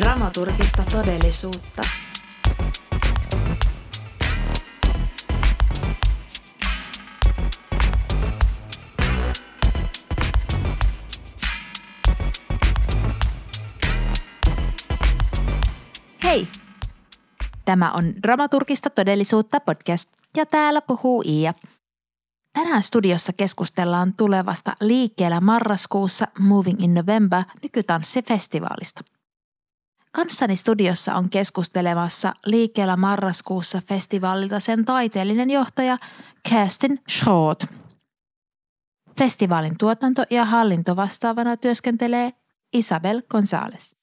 Dramaturgista todellisuutta. Hei! Tämä on Dramaturgista todellisuutta podcast ja täällä puhuu Iia. Tänään studiossa keskustellaan tulevasta liikkeellä marraskuussa Moving in November nykytanssifestivaalista. Kanssani studiossa on keskustelemassa liikkeellä marraskuussa festivaalilta sen taiteellinen johtaja Kerstin Schroth. Festivaalin tuotanto- ja hallintovastaavana työskentelee Isabel Gonzales.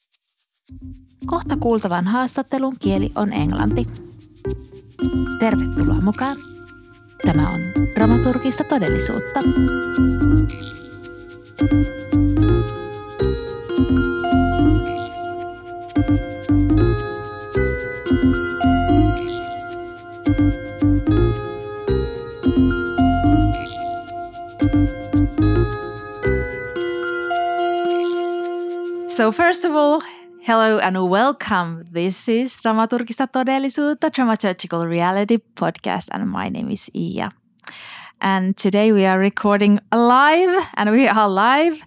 Kohta kuultavan haastattelun kieli on englanti. Tervetuloa mukaan. Tämä on dramaturgista todellisuutta. So first of all, hello and welcome. This is Dramaturgista todellisuutta, dramaturgical reality podcast, and my name is Ia. And today we are recording live, and we are live,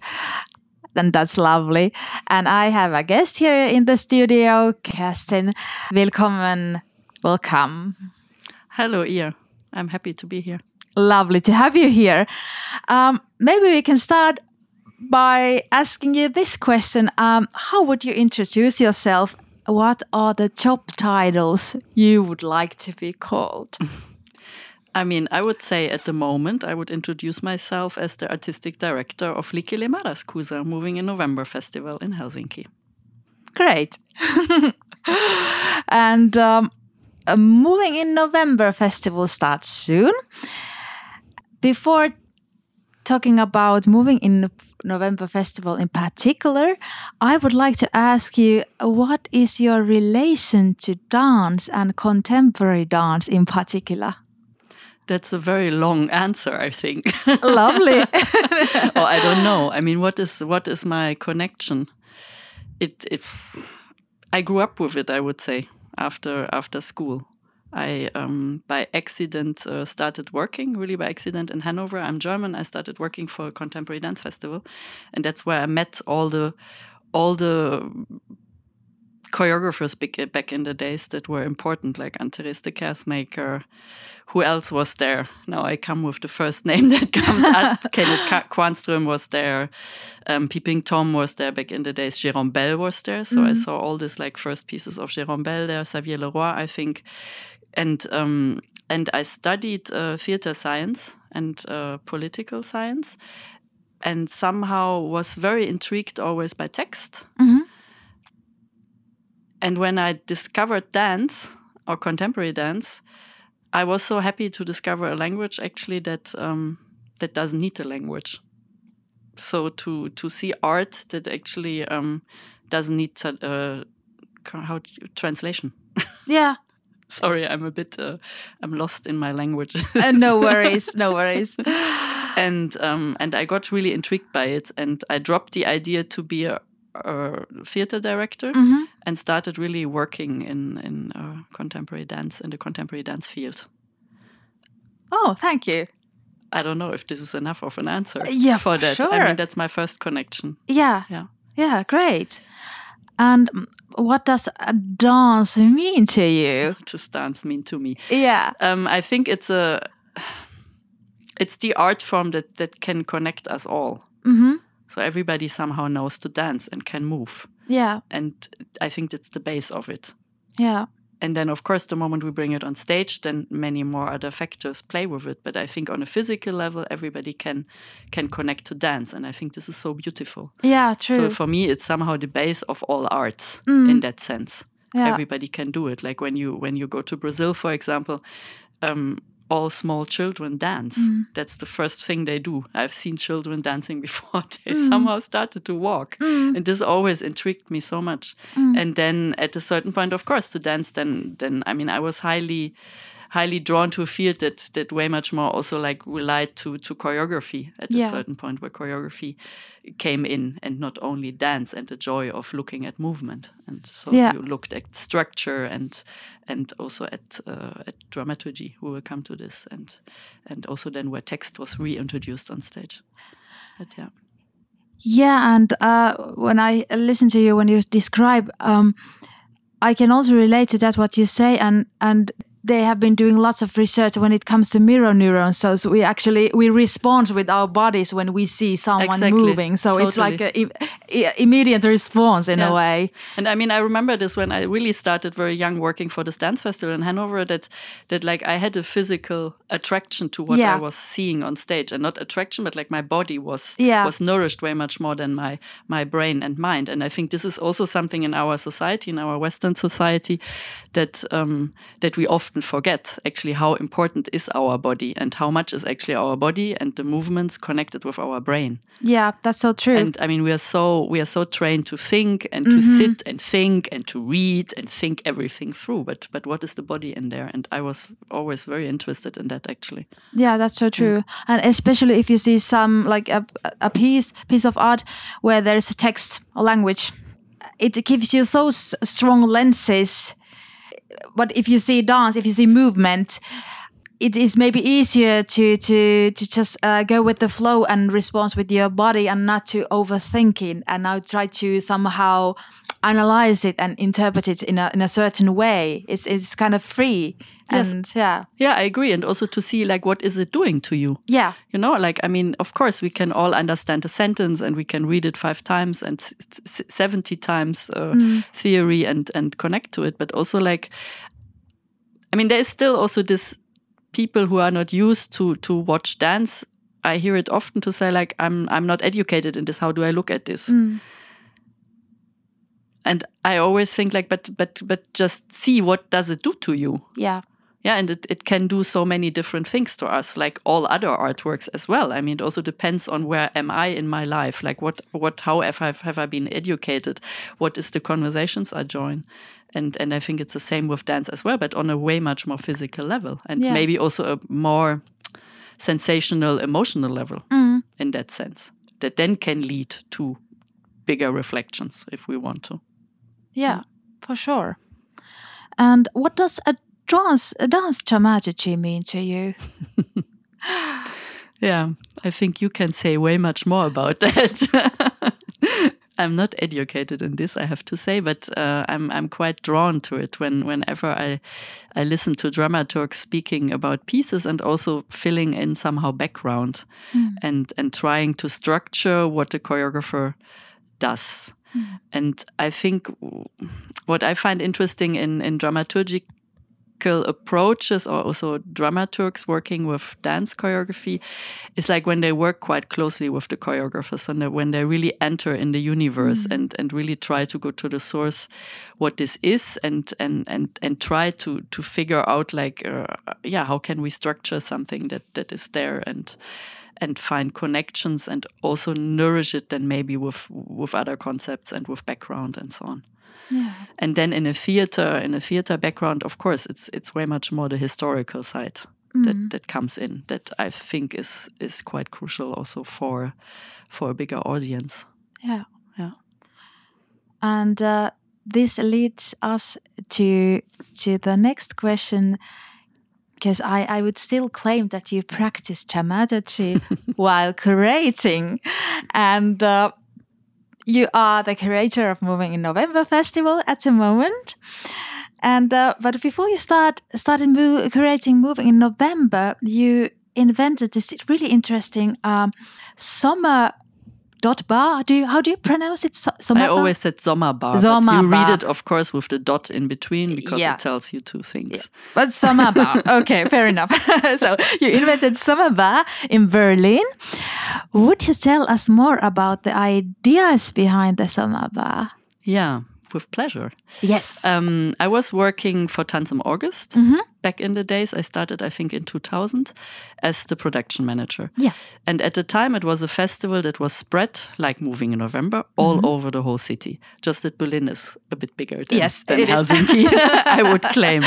and that's lovely. And I have a guest here in the studio, Kerstin. Willkommen, welcome. Hello, Ia. I'm happy to be here. Lovely to have you here. Um, maybe we can start by asking you this question um, How would you introduce yourself? What are the job titles you would like to be called? I mean, I would say at the moment, I would introduce myself as the artistic director of Liikkeelle Marraskuussa Moving in November Festival in Helsinki. Great. and um, Moving in November Festival starts soon. Before talking about Moving in November Festival in particular, I would like to ask you what is your relation to dance and contemporary dance in particular? That's a very long answer, I think. Lovely. oh, I don't know. I mean, what is what is my connection? It it. I grew up with it. I would say after after school. I, um, by accident, uh, started working really by accident in Hanover. I'm German. I started working for a contemporary dance festival, and that's where I met all the all the choreographers back in the days that were important, like Anne Teresa De Keersmaeker. Who else was there? Now I come with the first name that comes up. Kenneth Kvarnström was there. Um, Peeping Tom was there back in the days. Jérôme Bel was there. So mm -hmm. I saw all these like first pieces of Jérôme Bel there. Xavier Le Roy, I think and um, and I studied uh, theater science and uh, political science, and somehow was very intrigued always by text. Mm-hmm. And when I discovered dance or contemporary dance, I was so happy to discover a language actually that um, that doesn't need a language. So to to see art that actually um, doesn't need uh, how translation. Yeah, Sorry, I'm a bit, uh, I'm lost in my language. uh, no worries, no worries. and um, and I got really intrigued by it, and I dropped the idea to be a, a theater director mm -hmm. and started really working in in uh, contemporary dance in the contemporary dance field. Oh, thank you. I don't know if this is enough of an answer. Yeah, for that. Sure. I mean, that's my first connection. Yeah, yeah, yeah. Great. And what does a dance mean to you? What does dance mean to me? Yeah. Um, I think it's a it's the art form that that can connect us all. Mm -hmm. So everybody somehow knows to dance and can move. Yeah. And I think that's the base of it. Yeah and then of course the moment we bring it on stage then many more other factors play with it. But i think on a physical level everybody can can connect to dance. And i think this is so beautiful. Yeah true. so for me it's somehow the base of all arts mm. in that sense. Yeah. everybody can do it. Like when you when you go to brazil for example um, all small children dance. Mm. That's the first thing they do. I've seen children dancing before they mm. somehow started to walk. Mm. And this always intrigued me so much. And then at a certain point, of course, to dance, then then I mean I was highly highly drawn to a field that that way much more also like relied to to choreography at Yeah. a certain point where choreography came in and not only dance and the joy of looking at movement. And so Yeah. you looked at structure and and also at uh, at dramaturgy we will come to this. And and also then where text was reintroduced on stage. But yeah. Yeah, and uh, when I listen to you when you describe, um, I can also relate to that what you say, and and they have been doing lots of research when it comes to mirror neurons. So, so we actually we respond with our bodies when we see someone Exactly. moving. So it's like a, im- i- immediate response in a way. And I mean, I remember this when I really started very young working for this dance festival in Hanover. That that like I had a physical attraction to what Yeah. I was seeing on stage, and not attraction, but like my body was Yeah. was nourished way much more than my my brain and mind. And I think this is also something in our society, in our Western society, that um, that we often forget actually how important is our body and how much is actually our body and the movements connected with our brain. Yeah, that's so true. And I mean, we are so we are so trained to think and to mm-hmm. sit and think and to read and think everything through. But but what is the body in there? And I was always very interested in that actually. Yeah, that's so mm. true. And especially if you see some like a, a piece piece of art where there's a text or language, it gives you so s- strong lenses. But if you see dance, if you see movement, it is maybe easier to to to just uh, go with the flow and respond with your body and not to overthinking. And now try to somehow analyze it and interpret it in a in a certain way. It's it's kind of free Yes. and yeah Yeah, I agree. And also to see like what is it doing to you? yeah You know, like I mean, of course we can all understand a sentence and we can read it five times and s- s- seventy times uh, theory and and connect to it. But also like, I mean, there is still also this people who are not used to to watch dance. I hear it often to say like, I'm I'm not educated in this. How do I look at this? Mm. And I always think like, but but but just see what does it do to you? yeah Yeah, and it, it can do so many different things to us, like all other artworks as well. I mean, it also depends on where am I in my life, like what what how have I, have I been educated, what is the conversations I join, and and I think it's the same with dance as well, but on a way much more physical level, and Yeah. maybe also a more sensational, emotional level Mm. in that sense, that then can lead to bigger reflections if we want to. Yeah, for sure. And what does a dance a dance dramaturgy mean to you? Yeah, I think you can say way much more about that. I'm not educated in this, I have to say, but uh, I'm I'm quite drawn to it when whenever I I listen to dramaturgs speaking about pieces and also filling in somehow background and and trying to structure what the choreographer does. And I think what I find interesting in in dramaturgical approaches or also dramaturgs working with dance choreography is like when they work quite closely with the choreographers and when they really enter in the universe and and really try to go to the source what this is and and and and try to to figure out like uh, yeah how can we structure something that that is there and and find connections and also nourish it then maybe with with other concepts and with background and so on Yeah. and then in a theater in a theater background of course it's it's way much more the historical side that that comes in that i think is is quite crucial also for for a bigger audience Yeah. Yeah. And uh, this leads us to to the next question. Because I, I would still claim that you practice dramaturgy while curating. And uh, you are the curator of Moving in November Festival at the moment. And uh, but before you start started mo- curating Moving in November, you invented this really interesting um, summer dot bar. Do you, how do you pronounce it? So, i always said sommerbar you read it of course with the dot in between because Yeah. it tells you two things But Sommerbar. okay, fair enough. so you invented Sommerbar in Berlin. Would you tell us more about the ideas behind the Sommerbar? yeah with pleasure Yes. um, I was working for Tanz im August, back in the days. I started, I think, in 2000 as the production manager. Yeah. And at the time, it was a festival that was spread like moving in November all Mm-hmm. over the whole city. Just that Berlin is a bit bigger than, Yes, than it is. Helsinki, I would claim.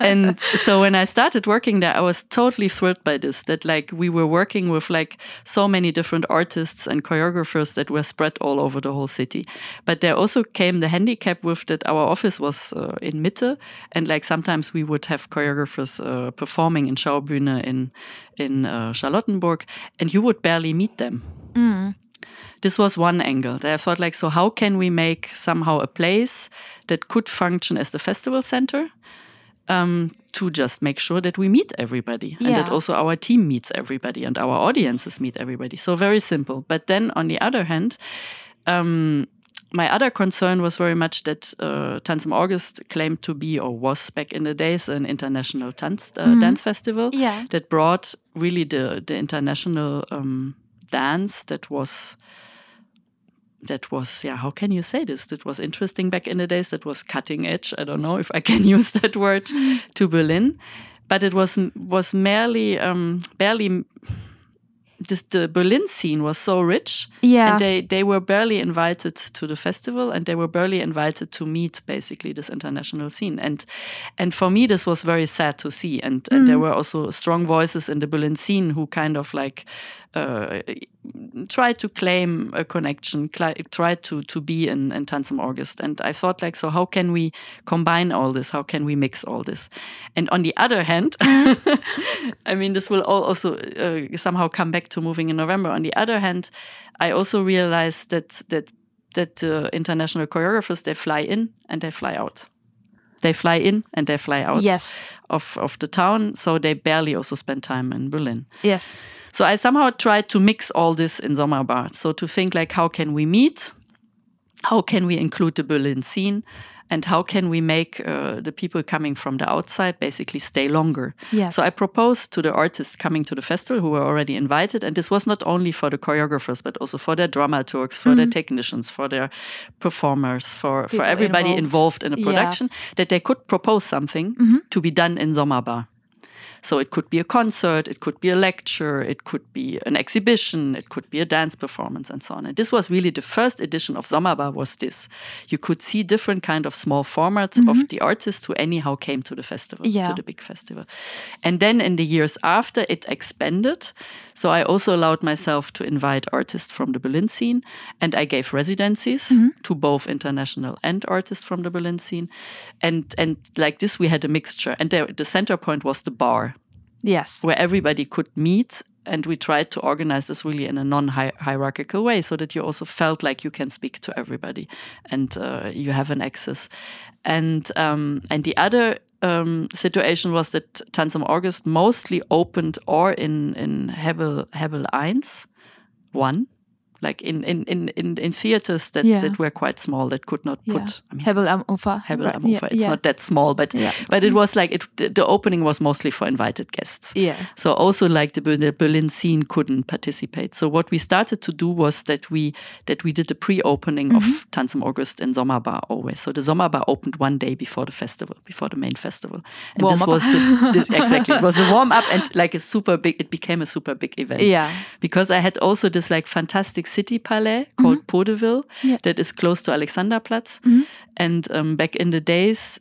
And so when I started working there, I was totally thrilled by this. That like we were working with like so many different artists and choreographers that were spread all over the whole city. But there also came the handicap with that our office was uh, in Mitte, and like sometimes we would have choreographers uh, performing in Schaubühne in in uh, Charlottenburg, and you would barely meet them this was one angle that I thought like, so how can we make somehow a place that could function as the festival center um, to just make sure that we meet everybody and that also our team meets everybody and our audiences meet everybody. So very simple. But then on the other hand, um, my other concern was very much that uh, Tanz im August claimed to be or was back in the days an international Tanz, uh, dance festival Yeah. that brought really the the international um, dance that was that was yeah how can you say this? That was interesting back in the days that was cutting edge. I don't know if i can use that word to berlin. But it was was merely um, barely this, the Berlin scene was so rich, Yeah. and they they were barely invited to the festival, and they were barely invited to meet basically this international scene, and and for me this was very sad to see, and, and there mm. were also strong voices in the Berlin scene who kind of like uh, tried to claim a connection, tried to to be in in Tanz August, and I thought like, so how can we combine all this? How can we mix all this? And on the other hand, I mean, this will all also uh, somehow come back to moving in November. On the other hand, I also realized that that that uh, international choreographers they fly in and they fly out. They fly in and they fly out Yes. of, of the town, so they barely also spend time in Berlin. Yes. So I somehow tried to mix all this in Sommerbar. So to think like, how can we meet? How can we include the Berlin scene? And how can we make uh, the people coming from the outside basically stay longer? Yes. So I proposed to the artists coming to the festival who were already invited, and this was not only for the choreographers, but also for their dramaturgs, for their technicians, for their performers, for, for everybody involved. involved in a Yeah. production, that they could propose something to be done in Sommerbar. So it could be a concert, it could be a lecture, it could be an exhibition, it could be a dance performance, and so on. And this was really the first edition of Sommerbar. Was this? You could see different kind of small formats of mm-hmm. the artists who anyhow came to the festival, Yeah. to the big festival. And then in the years after, it expanded. So I also allowed myself to invite artists from the Berlin scene, and I gave residencies mm-hmm. to both international and artists from the Berlin scene. And and like this, we had a mixture. And the, the center point was the bar Yes. where everybody could meet. And we tried to organize this really in a non hierarchical way so that you also felt like you can speak to everybody and uh, you have an access. And, um, and the other um, situation was that Tanz im August mostly opened or in, in Hebbel, Hebbel 1, 1 like in, in, in, in, in theaters that, Yeah. that were quite small that could not Yeah. put I mean, Hebbel am Ufer. Hebbel right. am Ufer. Yeah. It's yeah. not that small, but Yeah. but it was like it. The, opening was mostly for invited guests. Yeah. So also like the, the Berlin scene couldn't participate. So what we started to do was that we that we did the pre-opening Mm-hmm. of Tanz im August in Sommerbar always. So the Sommerbar opened one day before the festival, before the main festival, and Warm this up. was the, this, exactly it was a warm up and like a super big. It became a super big event Yeah. because I had also this like fantastic city palais called Podewil Mm-hmm. Yeah. that is close to Alexanderplatz. And um, back in the days,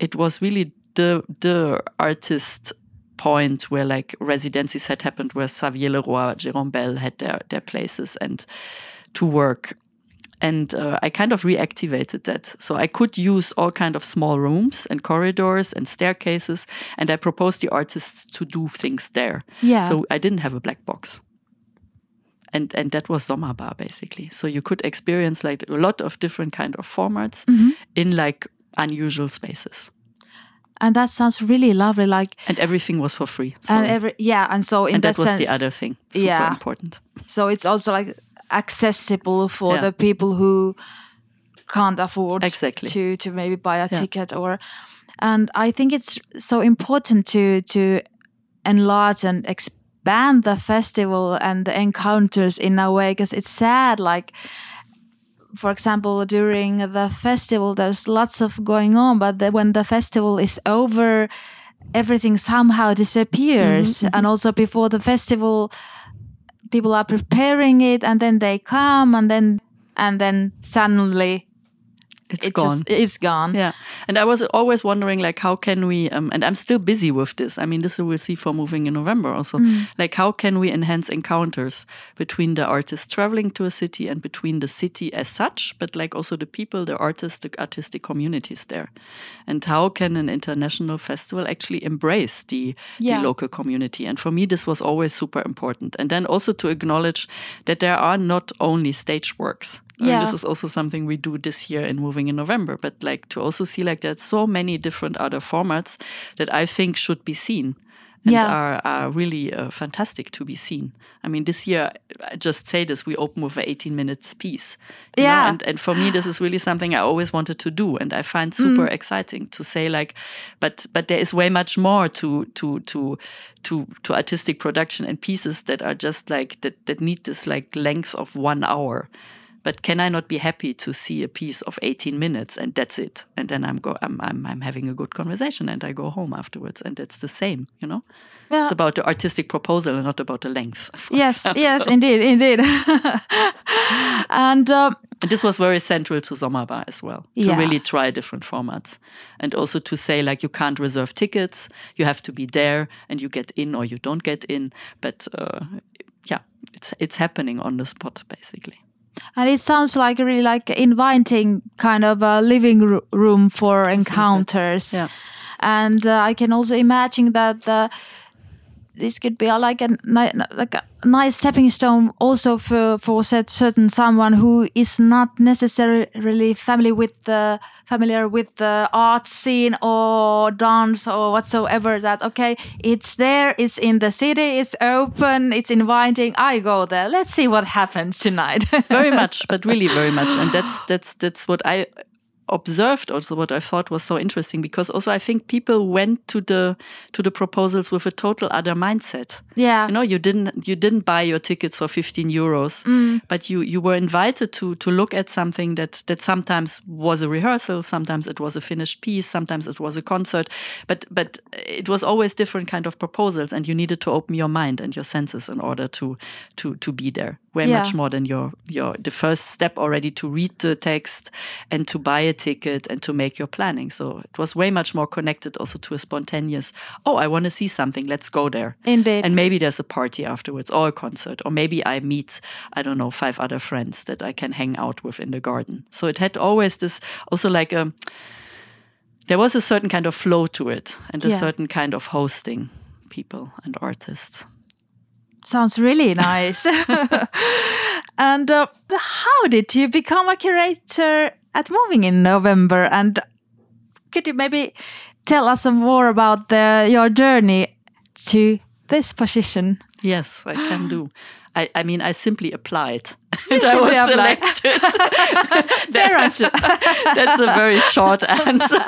it was really the the artist point where like residencies had happened, where Xavier Le Roy, Jérôme Bel had their their places and to work. And uh, I kind of reactivated that, so I could use all kind of small rooms and corridors and staircases, and I proposed the artists to do things there. Yeah. So I didn't have a black box. And and that was Sommerbar basically. So you could experience like a lot of different kind of formats Mm-hmm. in like unusual spaces. and that sounds really lovely. Like And everything was for free. and every yeah, and so in and that, that was sense, the other thing. Super Yeah. important. so it's also like accessible for Yeah. the people who can't afford Exactly. to to maybe buy a Yeah. ticket or and I think it's so important to to enlarge and expand the festival and the encounters in a way because it's sad like for example during the festival there's lots of going on but the, when the festival is over everything somehow disappears. Mm-hmm, mm-hmm. And also before the festival, people are preparing it, and then they come, and then and then suddenly It's it gone. just it's gone. Yeah, and I was always wondering, like, how can we? Um, and I'm still busy with this. I mean, this we'll see for moving in November also. Like, how can we enhance encounters between the artists traveling to a city and between the city as such, but like also the people, the artists, the artistic communities there, and how can an international festival actually embrace the, Yeah. the local community? And for me, this was always super important. And then also to acknowledge that there are not only stage works. I mean, this is also something we do this year in moving in November, but like to also see like there's so many different other formats that I think should be seen and Yeah. are, are really uh, fantastic to be seen. I mean, this year, I just say this, we open with an 18 minutes piece. Yeah. and, and for me, this is really something I always wanted to do. And I find super exciting to say like, but, but there is way much more to, to, to, to, to artistic production and pieces that are just like, that, that need this like length of one hour. But can I not be happy to see a piece of 18 minutes and that's it? And then I'm go I'm, I'm I'm having a good conversation and I go home afterwards and it's the same, you know? Yeah. It's about the artistic proposal and not about the length. Yes, example. yes, indeed, indeed. and And this was very central to Sommerbar as well. To Yeah. really try different formats. And also to say like you can't reserve tickets, you have to be there and you get in or you don't get in. But uh, yeah, it's it's happening on the spot basically. And it sounds like really like inviting kind of a living ro- room for encounters. Yeah. And uh, I can also imagine that the, this could be like a like a nice stepping stone also for for certain someone who is not necessarily familiar with the familiar with the art scene or dance or whatsoever that okay it's there it's in the city it's open it's inviting i go there. Let's see what happens tonight. Very much but really very much. And that's that's that's what i observed also what i thought was so interesting because also i think people went to the to the proposals with a total other mindset. Yeah. You know you didn't you didn't buy your tickets for 15 euros mm. but you you were invited to to look at something that that sometimes was a rehearsal sometimes it was a finished piece sometimes it was a concert but but it was always different kind of proposals and you needed to open your mind and your senses in order to to to be there way Yeah. much more than your your the first step already to read the text and to buy a ticket and to make your planning so it was way much more connected also to a spontaneous oh i want to see something let's go there Indeed. and maybe there's a party afterwards or a concert or maybe i meet i don't know five other friends that i can hang out with in the garden so it had always this also like a there was a certain kind of flow to it and a Yeah. certain kind of hosting people and artists Sounds really nice. and uh, how did you become a curator at Moving in November? And could you maybe tell us some more about the, your journey to this position? Yes, I can do. I, I mean, I simply applied. And I was selected. Fair answer. That's a very short answer.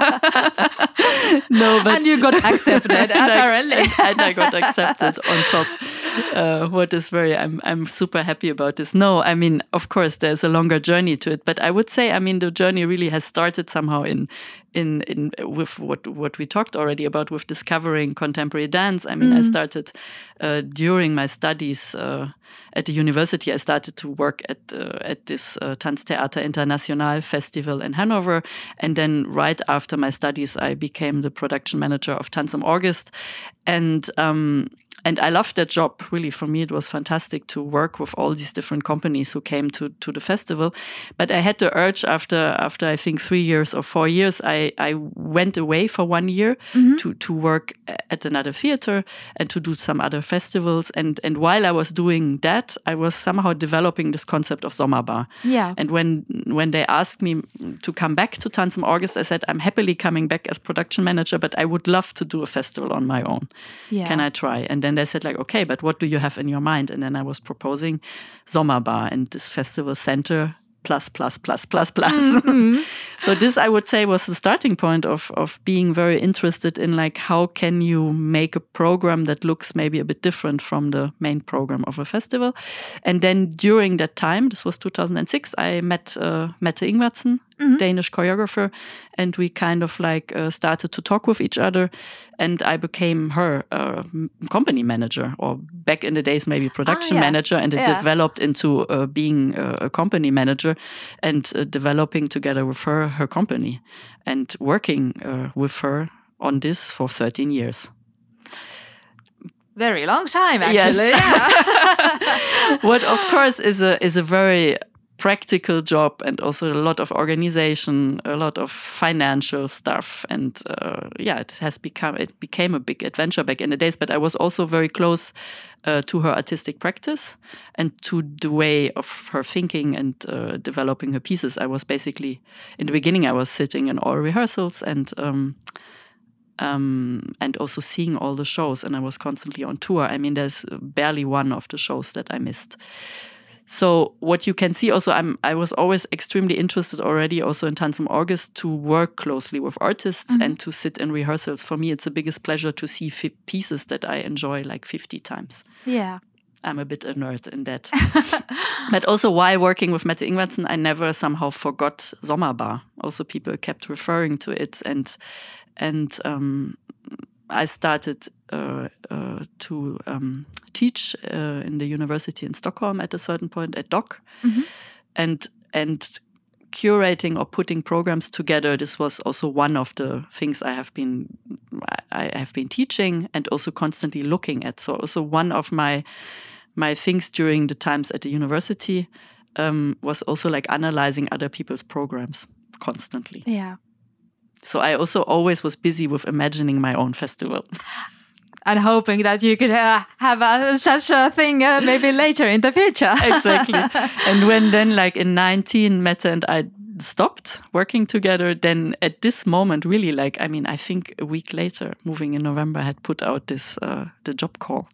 no, but and you got accepted, and I- apparently. and, and I got accepted on top. Uh, what is very, I'm I'm super happy about this. No, I mean, of course, there's a longer journey to it, but I would say, I mean, the journey really has started somehow in in in with what what we talked already about with discovering contemporary dance. I mean, I started uh, during my studies uh, at the university. I started to work at uh, at this uh, Tanztheater International festival in Hanover, and then right after my studies, I became the production manager of Tanz im August, and. Um, and I loved that job. Really, for me, it was fantastic to work with all these different companies who came to, to the festival. But I had the urge after after I think three years or four years, I, I went away for one year mm-hmm. to to work at another theater and to do some other festivals. And and while I was doing that, I was somehow developing this concept of Sommerbar. Yeah. And when when they asked me to come back to Tanz im August, I said I'm happily coming back as production manager, but I would love to do a festival on my own. Yeah. Can I try? And then they said like, okay, but what do you have in your mind? And then I was proposing Sommerbar and this festival center plus plus plus plus plus. so this I would say was the starting point of of being very interested in like how can you make a program that looks maybe a bit different from the main program of a festival. And then during that time, this was 2006, I met uh, Mette Ingvartsen Danish choreographer, and we kind of like uh, started to talk with each other, and I became her uh, company manager, or back in the days maybe production yeah. manager, and it Yeah. developed into uh, being uh, a company manager, and uh, developing together with her her company, and working uh, with her on this for 13 years. Very long time, Yes. actually. Yeah. what of course is a is a very practical job and also a lot of organization a lot of financial stuff and uh, yeah it has become it became a big adventure back in the days but i was also very close uh, to her artistic practice and to the way of her thinking and uh, developing her pieces i was basically in the beginning i was sitting in all rehearsals and um, um, and also seeing all the shows. And I was constantly on tour. I mean, there's barely one of the shows that I missed. So what you can see also, I'm I was always extremely interested already also in Tanz im August to work closely with artists and to sit in rehearsals. For me, it's the biggest pleasure to see pieces that I enjoy like 50 times. yeah. I'm a bit a nerd in that. but also while working with Mette Ingvartsen, I never somehow forgot Sommerbar. Also people kept referring to it and and um, I started to um, teach uh, in the university in Stockholm at a certain point at DOCH, and and curating or putting programs together. This was also one of the things I have been I have been teaching and also constantly looking at. So also one of my my things during the times at the university um, was also like analyzing other people's programs constantly. Yeah. So I also always was busy with imagining my own festival. And hoping that you could uh, have a, such a thing uh, maybe later in the future. exactly. And when then, like in 19, Mette and I stopped working together, then at this moment, really, like, I mean, I think a week later, moving in November, I had put out this, uh, the job call.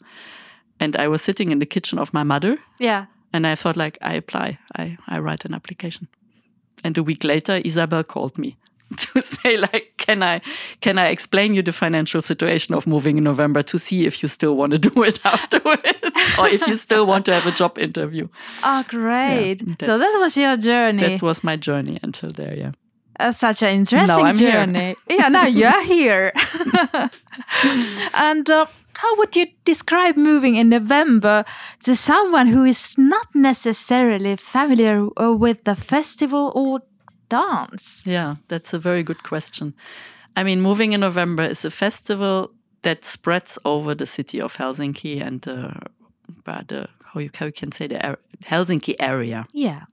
And I was sitting in the kitchen of my mother yeah. and I thought, like, I apply, I, I write an application. And a week later, Isabel called me to say, like, can I can I explain you the financial situation of moving in November to see if you still want to do it afterwards, or if you still want to have a job interview. Oh, great. Yeah, so that was your journey. That was my journey until there. Yeah. Uh, such an interesting I'm here. journey. yeah, now you're here. and uh, how would you describe moving in November to someone who is not necessarily familiar uh, with the festival or dance? Yeah, that's a very good question. I mean, moving in November is a festival that spreads over the city of Helsinki and uh, uh, the how you, how you can say the ar- Helsinki area. Yeah.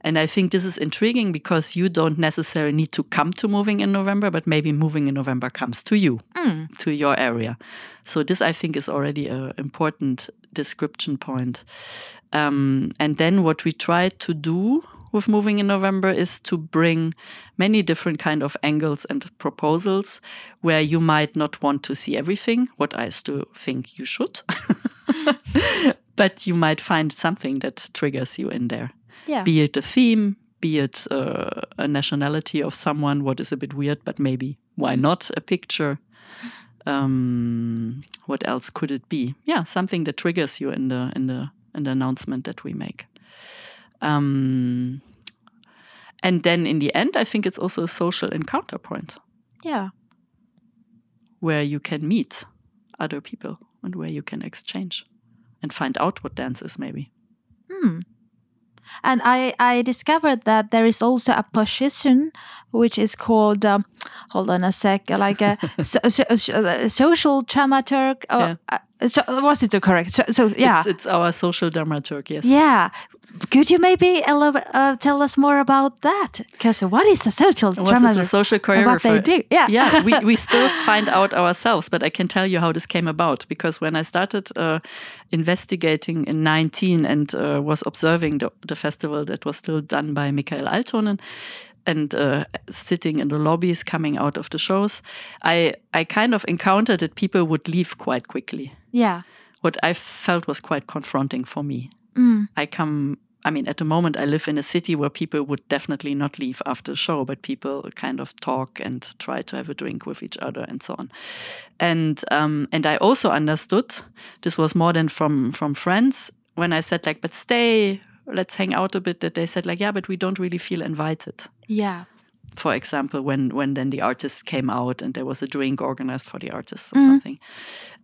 And I think this is intriguing because you don't necessarily need to come to moving in November, but maybe moving in November comes to you, to your area. So this, I think, is already an important description point. Um, and then what we try to do with moving in November is to bring many different kind of angles and proposals where you might not want to see everything, what I still think you should. but you might find something that triggers you in there Yeah. be it a theme, be it uh, a nationality of someone, what is a bit weird, but maybe why not a picture? Um, what else could it be? Yeah, something that triggers you in the in the in the announcement that we make. Um, and then in the end, I think it's also a social encounter point yeah. where you can meet other people and where you can exchange and find out what dance is, maybe. Hmm. And I, I discovered that there is also a position which is called, um, hold on a sec, like a so, so, so- uh, social dramaturg. Or, Yeah. uh, so, was it correct? So, so yeah. It's, it's our social dramaturg, yes. yeah. Could you maybe uh, tell us more about that? Because what is a social What is a social choreographer? what they do? Yeah. yeah, we, we still find out ourselves, but I can tell you how this came about because when I started uh, investigating in 19 and uh, was observing the, the festival that was still done by Michael Altonen and uh, sitting in the lobbies coming out of the shows, I, I kind of encountered that people would leave quite quickly. yeah. What I felt was quite confronting for me. Mm. I come I mean, at the moment, I live in a city where people would definitely not leave after a show, but people kind of talk and try to have a drink with each other and so on. And um, and I also understood this was more than from from friends when I said like, but stay let's hang out a bit that they said like yeah but we don't really feel invited Yeah. for example when when then the artists came out and there was a drink organized for the artists or Mhm. something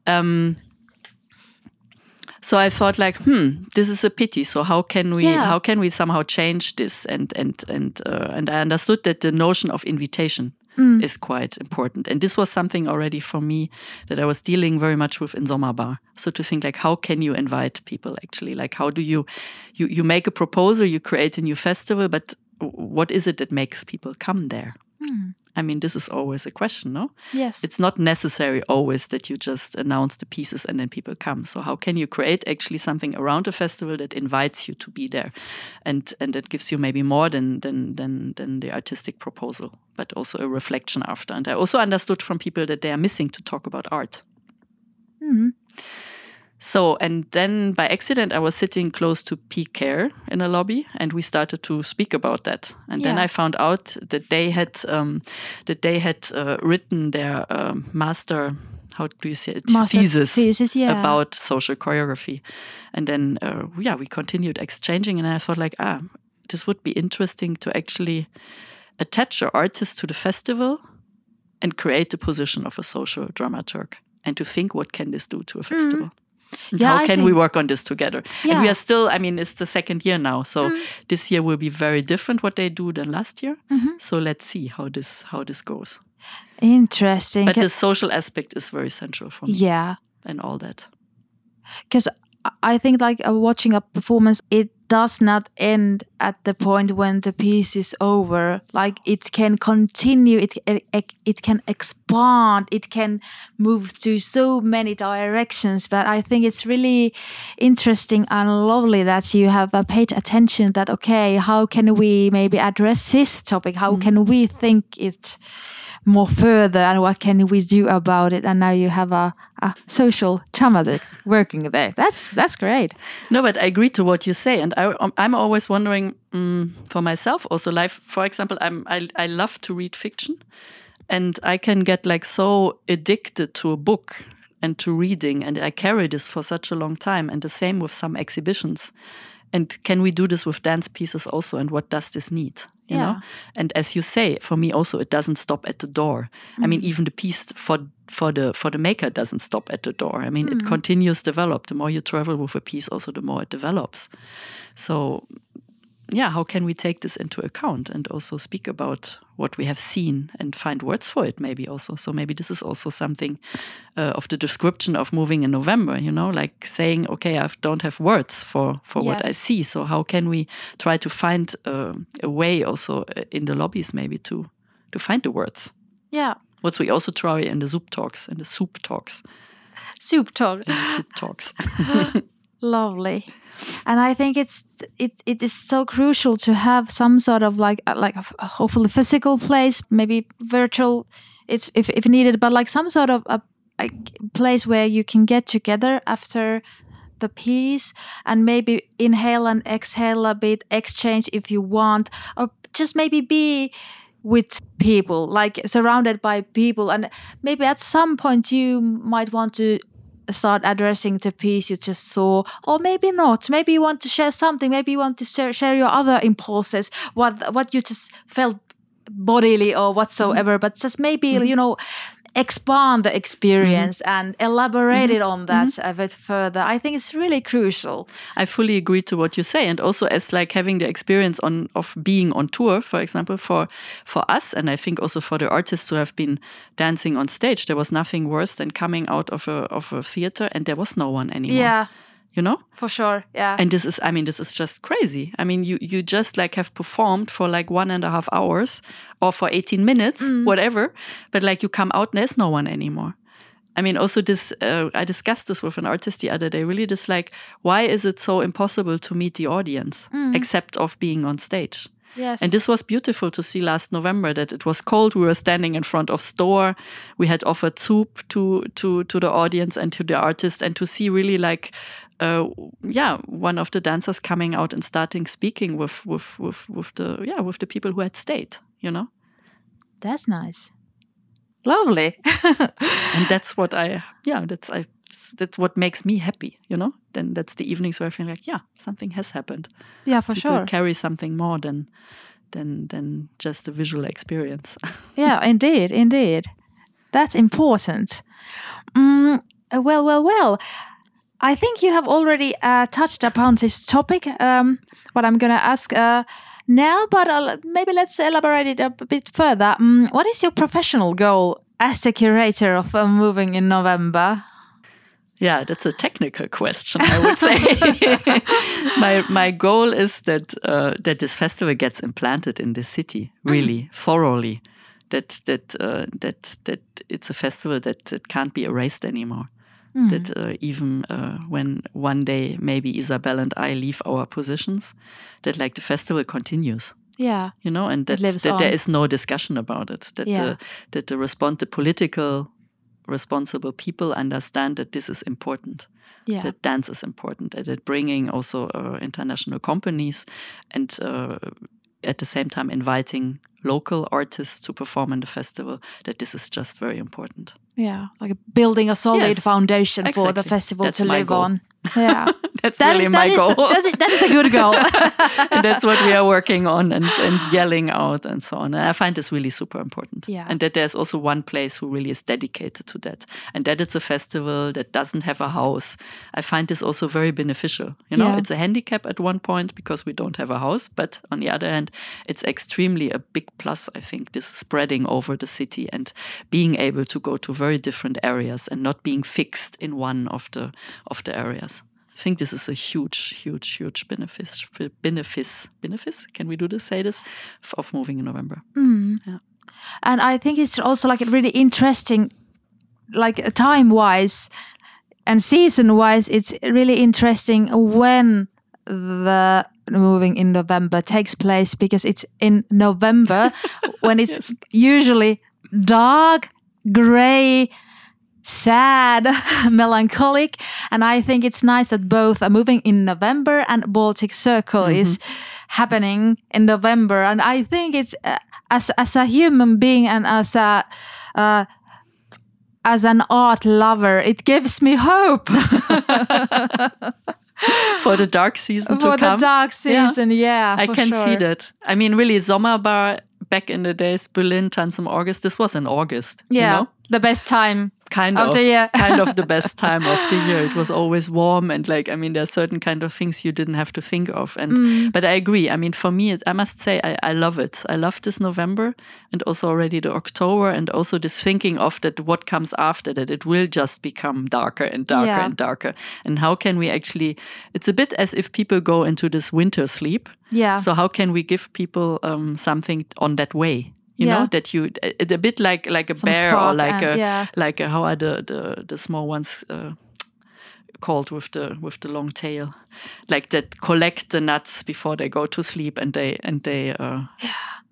um so i thought like hmm this is a pity. So how can we Yeah. how can we somehow change this? And and and uh, and i understood that the notion of invitation Mm. is quite important. And this was something already for me that i was dealing very much with in sommerbar so to think like how can you invite people actually? Like how do you you you make a proposal you create a new festival but what is it that makes people come there Mm. i mean this is always a question no Yes. it's not necessary always that you just announce the pieces and then people come so how can you create actually something around a festival that invites you to be there and and that gives you maybe more than than than than the artistic proposal but also a reflection after and i also understood from people that they are missing to talk about art Mm. So, and then by accident, I was sitting close to P Care in a lobby, and we started to speak about that. And then I found out that they had um, that they had uh, written their um, master. How do you say it? Master thesis, thesis, yeah. about social choreography. And then, uh, yeah, we continued exchanging, and I thought like, ah, this would be interesting to actually attach an artist to the festival and create the position of a social dramaturg, and to think what can this do to a festival. Mm-hmm. Yeah, how I can we work on this together? And we Mm. are still, I mean, it's the second year now. So this year will be very different what they do than last year. Mhm. So let's see how this how this goes. Interesting. But the social aspect is very central for me yeah. and all that. because I think like uh, watching a performance, it does not end at the point when the piece is over. Like it can continue, it it, it can expand, it can move to so many directions. But I think it's really interesting and lovely that you have uh, paid attention. That okay, how can we maybe address this topic? How can we think it? more further and what can we do about it and now you have a, a social dramaturg working there that's that's great No, but I agree to what you say, and I, um, I'm always wondering mm, for myself also. Life, for example, I'm I, I love to read fiction, and I can get like so addicted to a book and to reading, and I carry this for such a long time. And the same with some exhibitions. And can we do this with dance pieces also? And what does this need? You know. Yeah. And as you say, for me also, it doesn't stop at the door. I mean, mm. even the piece for for the for the maker doesn't stop at the door. I mean, it mm. continues develop. The more you travel with a piece, also the more it develops. So, yeah, how can we take this into account and also speak about what we have seen and find words for it? Maybe also. So maybe this is also something uh, of the description of moving in November. You know, like saying, okay, I don't have words for for what I see. So how can we try to find uh, a way also uh, in the lobbies maybe to to find the words? yeah What we also try in the soup talks and the soup talks, soup talk in soup talks. lovely. And i think it's it, it is so crucial to have some sort of like uh, like a, hopefully physical place maybe virtual if if, if needed but like some sort of a, a place where you can get together after the piece and maybe inhale and exhale a bit exchange if you want or just maybe be with people like surrounded by people. And maybe at some point you might want to start addressing the piece you just saw or maybe not. Maybe you want to share something. Maybe you want to share, share your other impulses what what you just felt bodily or whatsoever. Mm-hmm. But just maybe mm-hmm. you know expand the mm-hmm. experience and elaborate mm-hmm. it on that mm-hmm. a bit further. I think it's really crucial. I fully agree to what you say, and also as like having the experience on of being on tour, for example, for for us, and I think also for the artists who have been dancing on stage, there was nothing worse than coming out of a of a theater and there was no one anymore. yeah you know. for sure yeah And this is, I mean, this is just crazy. I mean, you you just like have performed for like one and a half hours or for eighteen minutes, whatever, but like you come out, and there's no one anymore. I mean, also this, uh, I discussed this with an artist the other day. Really, just like, why is it so impossible to meet the audience except of being on stage? yes And this was beautiful to see last November that it was cold. We were standing in front of Stoa. We had offered soup to to to the audience and to the artist, and to see really like, uh, yeah, one of the dancers coming out and starting speaking with with with with the yeah with the people who had stayed. You know, that's nice lovely and that's what I yeah that's I that's what makes me happy. You know, then that's the evenings where I feel like, yeah, something has happened. Yeah, for People sure. carry something more than than than just a visual experience. Yeah, indeed, indeed. That's important. Mm, well, well, well. I think you have already uh, touched upon this topic. Um, what I'm going to ask uh, now, but uh, maybe let's elaborate it a bit further. Mm, what is your professional goal as a curator of uh, Moving in November? Yeah, that's a technical question, I would say. my my goal is that uh, that this festival gets implanted in the city really thoroughly. That that uh, that that it's a festival that, that can't be erased anymore. That uh, even uh, when one day maybe Isabel and I leave our positions, that like the festival continues Yeah, you know, and that, that there is no discussion about it. That Yeah. the that the respond the political responsible people understand that this is important. yeah, That dance is important. That it bringing also uh, international companies and uh, at the same time inviting local artists to perform in the festival. That this is just very important. Yeah. Like building a solid Yes, foundation for the festival That's to live goal. on. Yeah, That's That really is- my that is- goal. that is- that is a good goal. and that's what we are working on and, and yelling out and so on. And I find this really super important. Yeah. And that there's also one place who really is dedicated to that. And that it's a festival that doesn't have a house. I find this also very beneficial. You know, Yeah. it's a handicap at one point because we don't have a house. But on the other hand, it's extremely a big plus, I think, this spreading over the city and being able to go to very different areas and not being fixed in one of the of the areas. I think this is a huge, huge, huge benefit. Benefice, benefice. Can we do this? Say this of moving in November. Mm. Yeah. and I think it's also like a really interesting, like time wise and season wise. It's really interesting when the moving in November takes place because it's in November when it's Yes. usually dark, gray, sad, melancholic. And I think it's nice that both are moving in November and Baltic Circle is happening in November. And I think it's uh, as as a human being and as a uh, as an art lover, it gives me hope For the dark season for to come. For the dark season. Yeah, I for can see that. I mean, really, Sommerbar back in the days, Berlin, Tanz im August. This was in August. Yeah, You know? the best time kind of of the year. kind of the best time of the year. It was always warm and like I mean there are certain kind of things you didn't have to think of. And Mm. but I agree. I mean for me it, I must say I, I love it. I love this November and also already the October and also this thinking of that what comes after that it will just become darker and darker Yeah. and darker. And how can we actually it's a bit as if people go into this winter sleep. Yeah. So how can we give people um, something on that way? You Yeah. know that you it, a bit like like a Some bear or like and- a yeah. like a, how are the the, the small ones uh, called with the with the long tail like that collect the nuts before they go to sleep and they and they uh,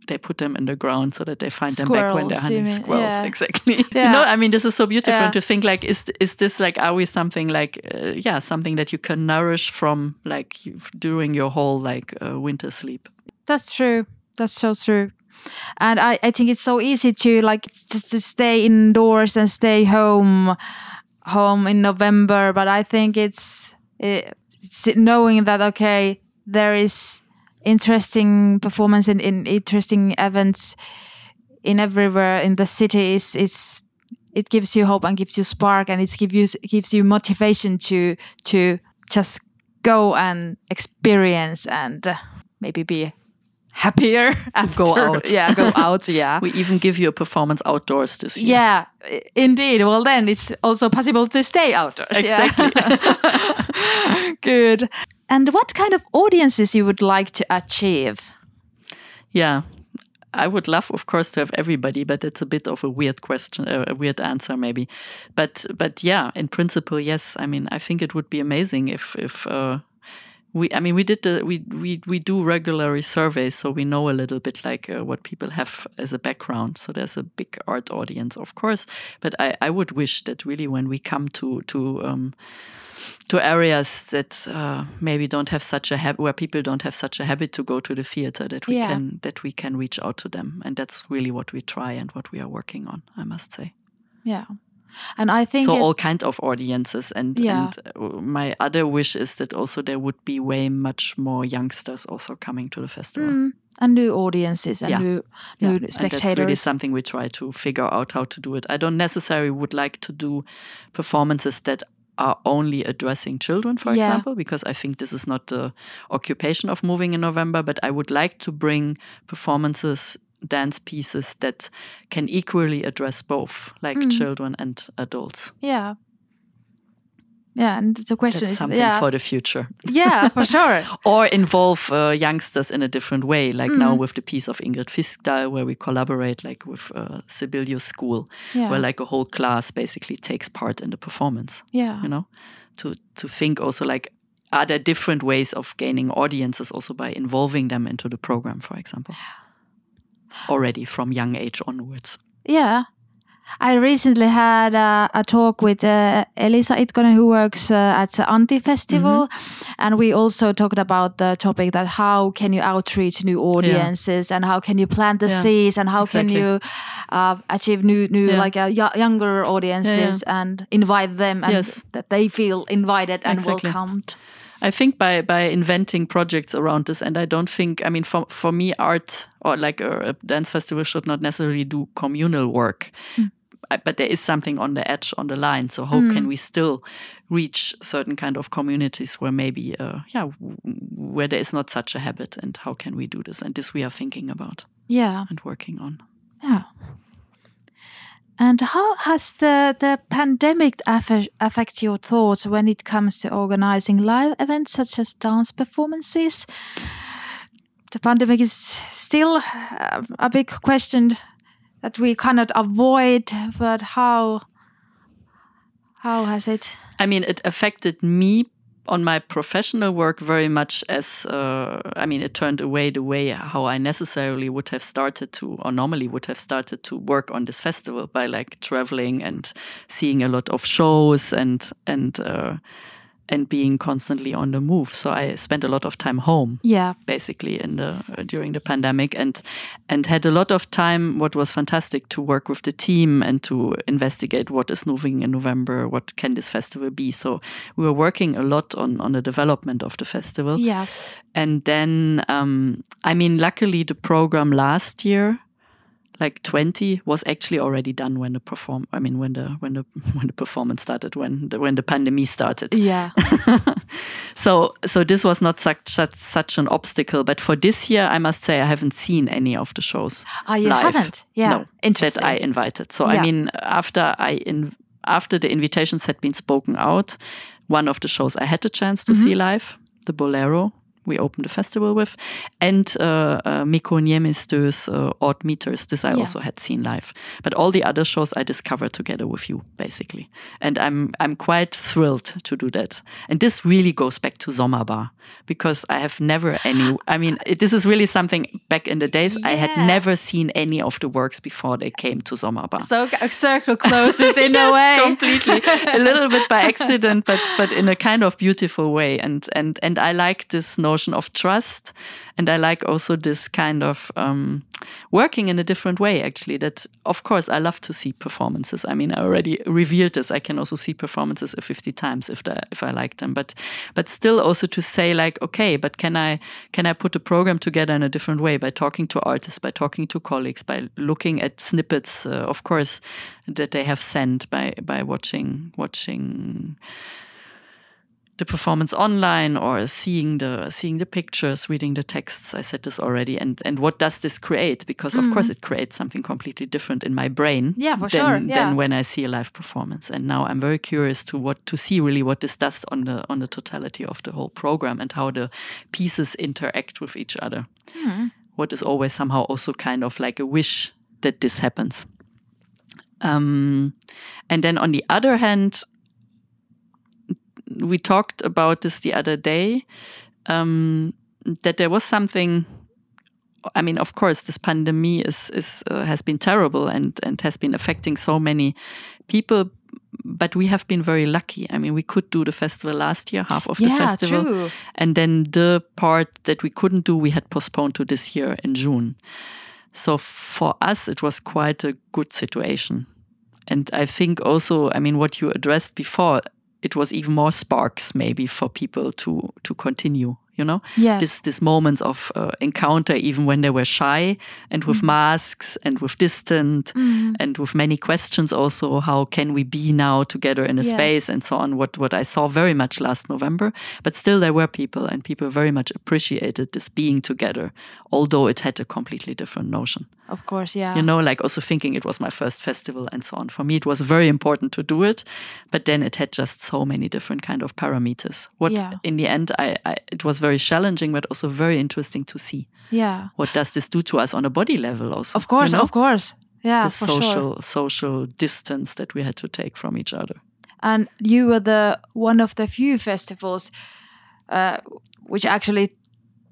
they put them in the ground so that they find them back when they're Squirrels, hunting squirrels Yeah. exactly you Yeah. know i mean this is so beautiful Yeah. to think like is is this like are we something like uh, yeah something that you can nourish from like you- during your whole like uh, winter sleep That's true. That's so true. And I, I think it's so easy to like just to stay indoors and stay home home in November. But I think it's, it's knowing that okay, there is interesting performance and in, interesting events in everywhere in the city is is it gives you hope and gives you spark and it gives you gives you motivation to to just go and experience and uh, maybe be happier after. go out. Yeah, go out. Yeah. we even give you a performance outdoors this year yeah, indeed. Well, then it's also possible to stay outdoors. yeah. Exactly. Good. And what kind of audiences you would like to achieve? Yeah. I would love, of course, to have everybody, but it's a bit of a weird question, uh, a weird answer, maybe. But, but yeah, in principle, yes. I mean, I think it would be amazing if, if uh, we. I mean, we did the we we we do regularly surveys, so we know a little bit like uh, what people have as a background. So there's a big art audience, of course. But I I would wish that really when we come to to um, to areas that uh, maybe don't have such a habit where people don't have such a habit to go to the theater that we Yeah. can that we can reach out to them and that's really what we try and what we are working on i must say Yeah. And I think so all kind of audiences and, Yeah. and uh, my other wish is that also there would be way much more youngsters also coming to the festival Mm, and new audiences and Yeah. new Yeah, new and that's really something we try to figure out how to do it i don't necessarily would like to do performances that are only addressing children for Yeah. example because i think this is not the occupation of moving in november but i would like to bring performances dance pieces that can equally address both like Mm. children and adults yeah. Yeah, and the question that's is something yeah, for the future yeah, for sure. or involve uh, youngsters in a different way like now Mm. with the piece of Ingri Fiksdal where we collaborate like with uh, Sibelius school Yeah, where like a whole class basically takes part in the performance yeah, you know to to think also like are there different ways of gaining audiences also by involving them into the program for example already from young age onwards yeah. I recently had a, a talk with uh, Elisa Itkonen, who works uh, at the Anti Festival, Mm-hmm. and we also talked about the topic that how can you outreach new audiences and how can you plant the Yeah, seeds and how can you uh, achieve new, new Yeah. like uh, y- younger audiences and invite them and Yes. that they feel invited and Exactly. welcomed. I think by by inventing projects around this, and I don't think I mean for for me art or like a, a dance festival should not necessarily do communal work, I- but there is something on the edge on the line. So how can we still reach certain kind of communities where maybe uh, yeah w- where there is not such a habit, and how can we do this? And this we are thinking about Yeah. and working on. Yeah. And how has the, the pandemic affe- affect your thoughts when it comes to organizing live events such as dance performances? The pandemic is still uh, a big question that we cannot avoid, but how how has it? I mean, it affected me on my professional work very much as uh, I mean, it turned away the way how I necessarily would have started to, or normally would have started to work on this festival by like traveling and seeing a lot of shows and and uh, and being constantly on the move. So I spent a lot of time home Yeah, basically in the uh, during the pandemic and and had a lot of time what was fantastic to work with the team and to investigate what is moving in November what can this festival be. So we were working a lot on on the development of the festival. Yeah, and then um, I mean luckily the program last year like 20 was actually already done when the perform I mean when the when the when the performance started when the when the pandemic started yeah, so so this was not such, such such an obstacle but for this year i must say i haven't seen any of the shows Oh, you live. haven't? Yeah, no, interesting. that i invited so Yeah. i mean after i in after the invitations had been spoken out one of the shows i had the chance to Mm-hmm. see live the bolero we opened the festival with and uh, uh, Mikko Niemistö's uh, Odd Meters. This I Yeah. also had seen live, but all the other shows I discovered together with you, basically. And I'm I'm quite thrilled to do that. And this really goes back to Sommerbar because I have never any. I mean, it, this is really something back in the days I had never seen any of the works before they came to Sommerbar. so a circle closes in a way. completely a little bit by accident but but in a kind of beautiful way and and and i like this notion of trust. And i like also this kind of um, working in a different way actually that of course i love to see performances. I mean i already revealed this. I can also see performances 50 times if the, if i like them. But but still also to say like okay but can i can i put a program together in a different way? By talking to artists by talking to colleagues by looking at snippets uh, of course that they have sent by by watching watching the performance online or seeing the seeing the pictures reading the texts. I said this already. And and what does this create? Because of course it creates something completely different in my brain Yeah, for than, sure, yeah. than when i see a live performance. And now i'm very curious to what to see really what this does on the on the totality of the whole program and how the pieces interact with each other. What is always somehow also kind of like a wish that this happens. Um, and then on the other hand, we talked about this the other day um, that there was something. I mean, of course, this pandemic is is uh, has been terrible and and has been affecting so many people. But we have been very lucky. I mean, we could do the festival last year, half of the festival, true. and then the part that we couldn't do, we had postponed to this year in June. So for us, it was quite a good situation. and I think also, I mean, what you addressed before, it was even more sparks maybe for people to to continue you know? Yes. this this moments of uh, encounter even when they were shy and with masks and with distant and with many questions also how can we be now together in a Yes. space and so on what what i saw very much last november. But still there were people and people very much appreciated this being together although it had a completely different notion Of course, yeah. you know like also thinking it was my first festival and so on for me it was very important to do it but then it had just so many different kind of parameters what Yeah. in the end I, I it was very challenging but also very interesting to see yeah. what does this do to us on a body level also Of course, you know? of course. Yeah, the social sure. social distance that we had to take from each other And you were the one of the few festivals uh, which actually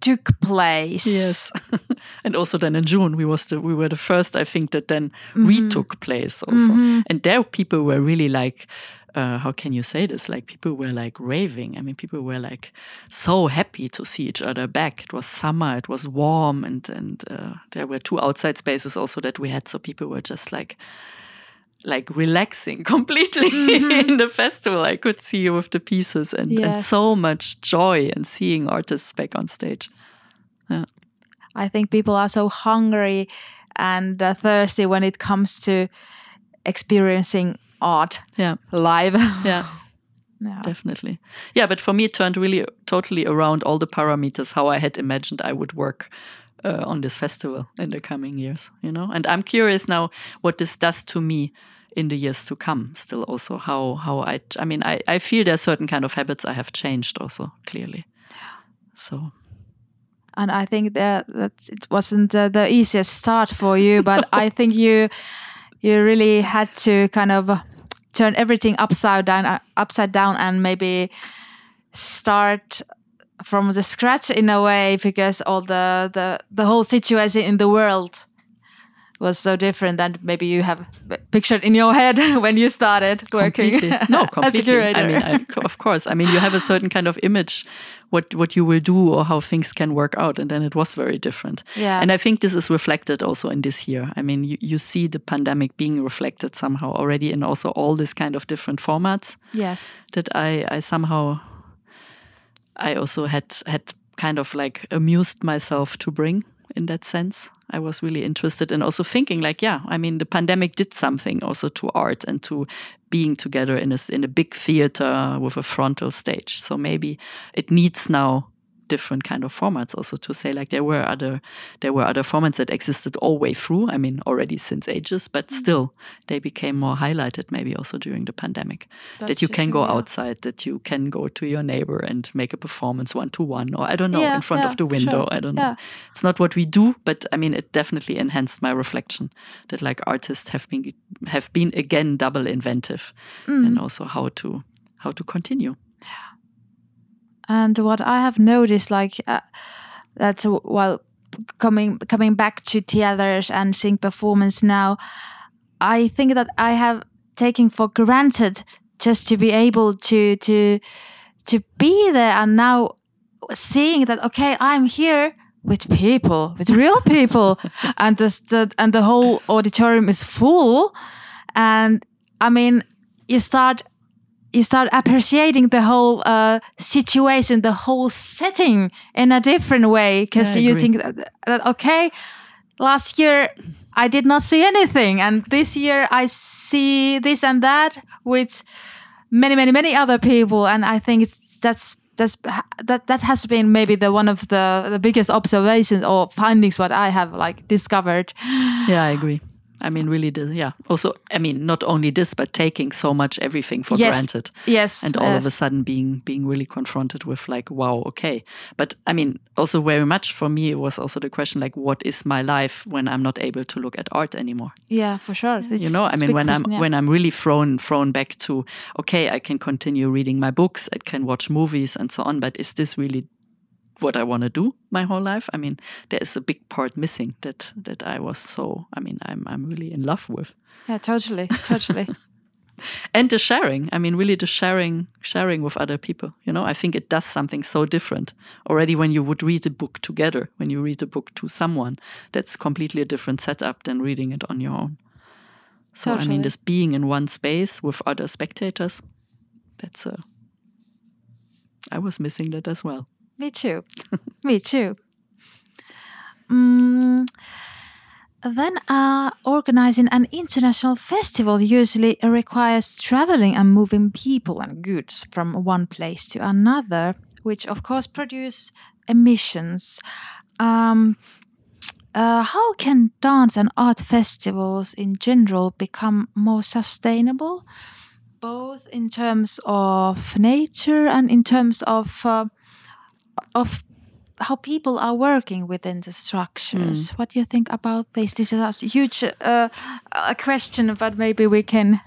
took place. Yes, and also then in June we was the we were the first I think that then Mm-hmm. retook place also. And there people were really like uh, how can you say this? Like people were like raving. I mean, people were like so happy to see each other back. It was summer. It was warm, and and uh, there were two outside spaces also that we had. So people were just like like relaxing completely in the festival. I could see you with the pieces and, and so much joy and seeing artists back on stage. I think people are so hungry and uh, thirsty when it comes to experiencing art Yeah, live. yeah. yeah. definitely. Yeah, but for me, it turned really totally around all the parameters how I had imagined I would work uh, on this festival in the coming years. You know, and I'm curious now what this does to me in the years to come. Still, also how how I I mean I I feel there's certain kind of habits I have changed also clearly. So and I think that that it wasn't uh, the easiest start for you, but I think you you really had to kind of turn everything upside down, uh, upside down, and maybe start from the scratch in a way because all the the the whole situation in the world was so different than maybe you have pictured in your head when you started working completely. no completely. i mean I, of course. I mean you have a certain kind of image what what you will do or how things can work out and then it was very different. Yeah. and i think this is reflected also in this year. I mean you, you see the pandemic being reflected somehow already in also all this kind of different formats yes, that i i somehow i also had had kind of like amused myself to bring in that sense. I was really interested in also thinking like yeah i mean the pandemic did something also to art and to being together in a in a big theater with a frontal stage. So maybe it needs now different kind of formats also to say like there were other there were other formats that existed all way through i mean already since ages but still they became more highlighted maybe also during the pandemic that That's you can go yeah. outside that you can go to your neighbor and make a performance one to one or i don't know Yeah, in front yeah, of the for sure. window i don't know it's not what we do but i mean it definitely enhanced my reflection that like artists have been have been again double inventive Mm. and also how to how to continue And what I have noticed, like uh, that while coming coming back to theaters and seeing performance now, I think that I have taken for granted just to be able to to to be there, and now seeing that okay, I'm here with people, with real people, and the and the whole auditorium is full, and I mean, you start you start appreciating the whole uh, situation, the whole setting in a different way because Yeah, you agree. think that, that okay, last year I did not see anything, and this year I see this and that with many, many, many other people, and I think it's that's. That's, that that has been maybe the one of the, the biggest observations or findings what I have like discovered. yeah i agree i mean really the, yeah also i mean not only this but taking so much everything for Yes. granted Yes, and all of a sudden being being really confronted with like wow okay but i mean also very much for me it was also the question like what is my life when i'm not able to look at art anymore yeah, for sure. It's- you know i mean when i'm yeah. when i'm really thrown thrown back to okay i can continue reading my books i can watch movies and so on but is this really what i want to do my whole life i mean there is a big part missing that that i was so i mean i'm i'm really in love with yeah, totally, totally. and the sharing i mean really the sharing sharing with other people you know i think it does something so different already when you would read a book together when you read a book to someone that's completely a different setup than reading it on your own So I mean, this being in one space with other spectators, that's a. I was missing that as well. Me too. Me too. Mm, then, uh, organizing an international festival usually requires traveling and moving people and goods from one place to another, which of course produce emissions. Um, uh, how can dance and art festivals in general become more sustainable, both in terms of nature and in terms of uh, of how people are working within the structures. What do you think about this? This is a huge uh, a question, but maybe we can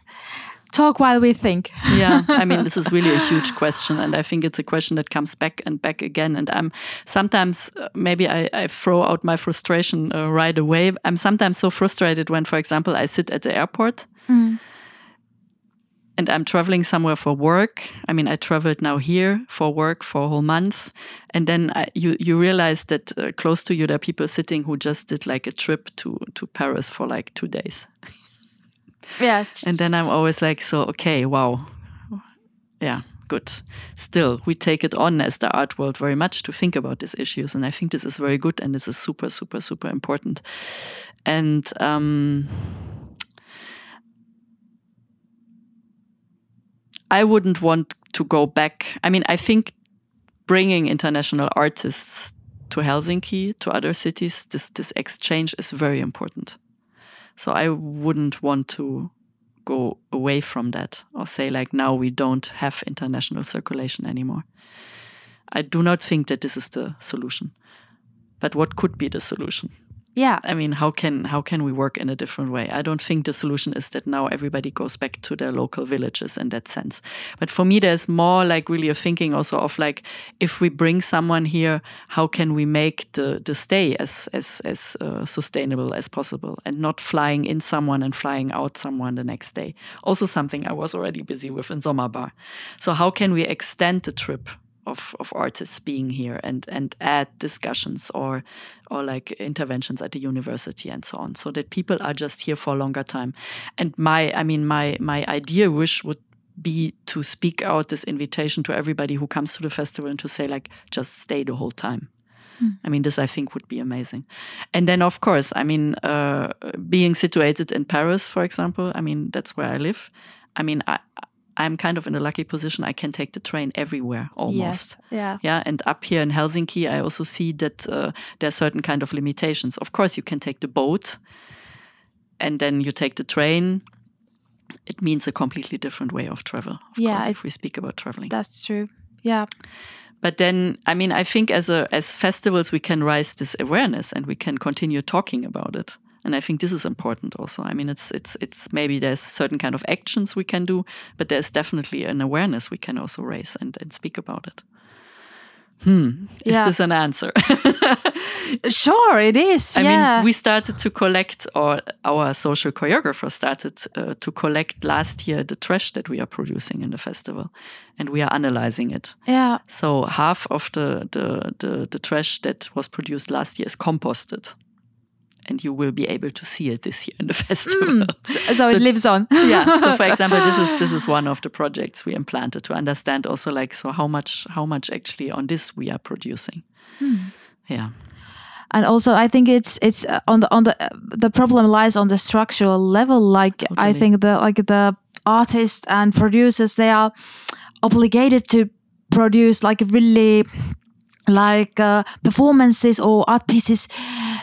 talk while we think. yeah i mean this is really a huge question and i think it's a question that comes back and back again and i'm sometimes uh, maybe I, I throw out my frustration uh, right away i'm sometimes so frustrated when for example i sit at the airport and i'm traveling somewhere for work i mean i traveled now here for work for a whole month and then I, you you realize that uh, close to you there are people sitting who just did like a trip to to paris for like two days Yeah, and then I'm always like, so, okay, wow. Yeah, good. Still, we take it on as the art world very much to think about these issues. And I think this is very good and this is super, super, super important. And um, I wouldn't want to go back. I mean, I think bringing international artists to Helsinki, to other cities, this, this exchange is very important. So I wouldn't want to go away from that or say like now we don't have international circulation anymore. I do not think that this is the solution. But what could be the solution? Yeah, I mean, how can how can we work in a different way? I don't think the solution is that now everybody goes back to their local villages in that sense. But for me, there's more like really a thinking also of like if we bring someone here, how can we make the the stay as as as uh, sustainable as possible, and not flying in someone and flying out someone the next day. Also, something I was already busy with in Sommerbar. So how can we extend the trip? Of, of artists being here and and add discussions or or like interventions at the university and so on so that people are just here for a longer time and my i mean my my idea wish would be to speak out this invitation to everybody who comes to the festival and to say like just stay the whole time I mean, this I think would be amazing. And then, of course, I mean, uh, being situated in Paris, for example, I mean, that's where I live. I mean, I, I'm kind of in a lucky position. I can take the train everywhere almost. yes, yeah, Yeah, and up here in Helsinki, I also see that uh, there are certain kind of limitations. Of course, you can take the boat, and then you take the train. It means a completely different way of travel. Of Yeah, course, if we speak about traveling. that's true. Yeah, But then, I mean, I think as a as festivals, we can raise this awareness and we can continue talking about it. And I think this is important also. I mean, it's it's it's maybe there's certain kind of actions we can do, but there's definitely an awareness we can also raise and, and speak about it. Hmm. Is Yeah. this an answer? sure, it is. I yeah, mean, we started to collect, or our social choreographer started uh, to collect last year the trash that we are producing in the festival, and we are analyzing it. yeah, So half of the, the, the, the trash that was produced last year is composted. And you will be able to see it this year in the festival. so, so it lives on. yeah. So for example, this is this is one of the projects we implanted to understand also like so how much how much actually on this we are producing. Yeah. and also I think it's it's uh, on the on the uh, the problem lies on the structural level. Like I think the like the artists and producers they are obligated to produce like really like uh, performances or art pieces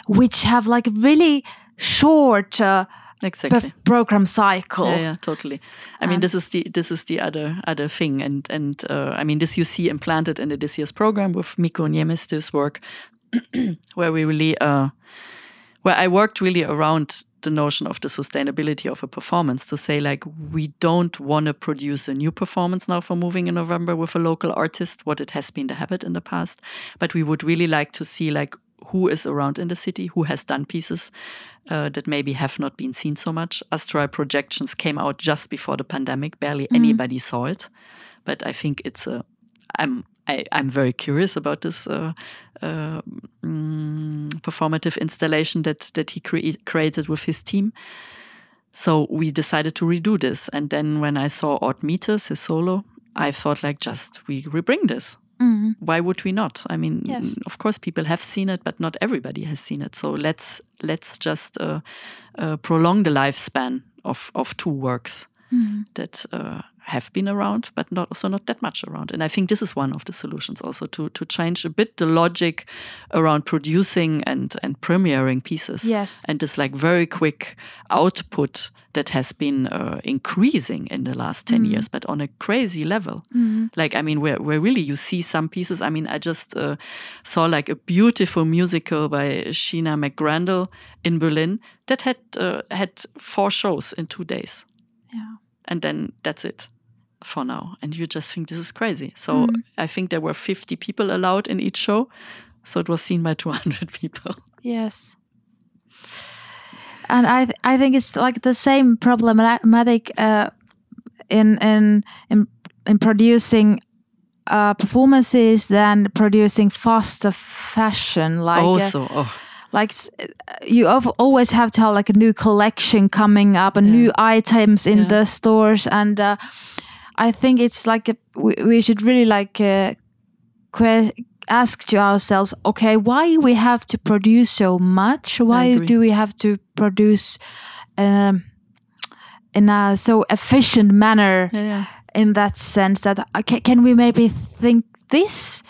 which have like really short uh, Exactly. program cycle. Yeah, yeah, totally. I mean, this is the this is the other other thing, and and uh, I mean, this you see implanted in the this year's program with Mikko Niemistö's work, where we really uh, where I worked really around the notion of the sustainability of a performance to say like we don't want to produce a new performance now for moving in November with a local artist, what it has been the habit in the past, but we would really like to see like who is around in the city, who has done pieces uh, that maybe have not been seen so much. Astral projections came out just before the pandemic. Barely anybody saw it, but I think it's a. I'm I, I'm very curious about this uh, uh, mm, performative installation that that he crea- created with his team. so we decided to redo this. And then when I saw Odd Meters, his solo, I thought like just we rebring this. Mm. Why would we not? I mean, Yes. of course, people have seen it, but not everybody has seen it. So let's let's just uh, uh, prolong the lifespan of of two works Mm. that uh, have been around, but not also not that much around. And I think this is one of the solutions also to to change a bit the logic around producing and and premiering pieces. Yes. And this like very quick output that has been uh, increasing in the last 10 years, but on a crazy level. Like, I mean, where, where really you see some pieces. I mean, I just uh, saw like a beautiful musical by Sheena McGrandle in Berlin that had uh, had four shows in two days Yeah. And then that's it for now and you just think this is crazy so i think there were 50 people allowed in each show so it was seen by 200 people Yes. And I th- I think it's like the same problematic uh, in in in in producing uh, performances than producing faster fashion. Like uh, also oh like you always have to have like a new collection coming up and new items in Yeah. the stores. And uh, i think it's like a, we, we should really like uh, ask to ourselves okay why we have to produce so much? Why do we have to produce um, in a so efficient manner yeah yeah. in that sense that uh, ca- can we maybe think this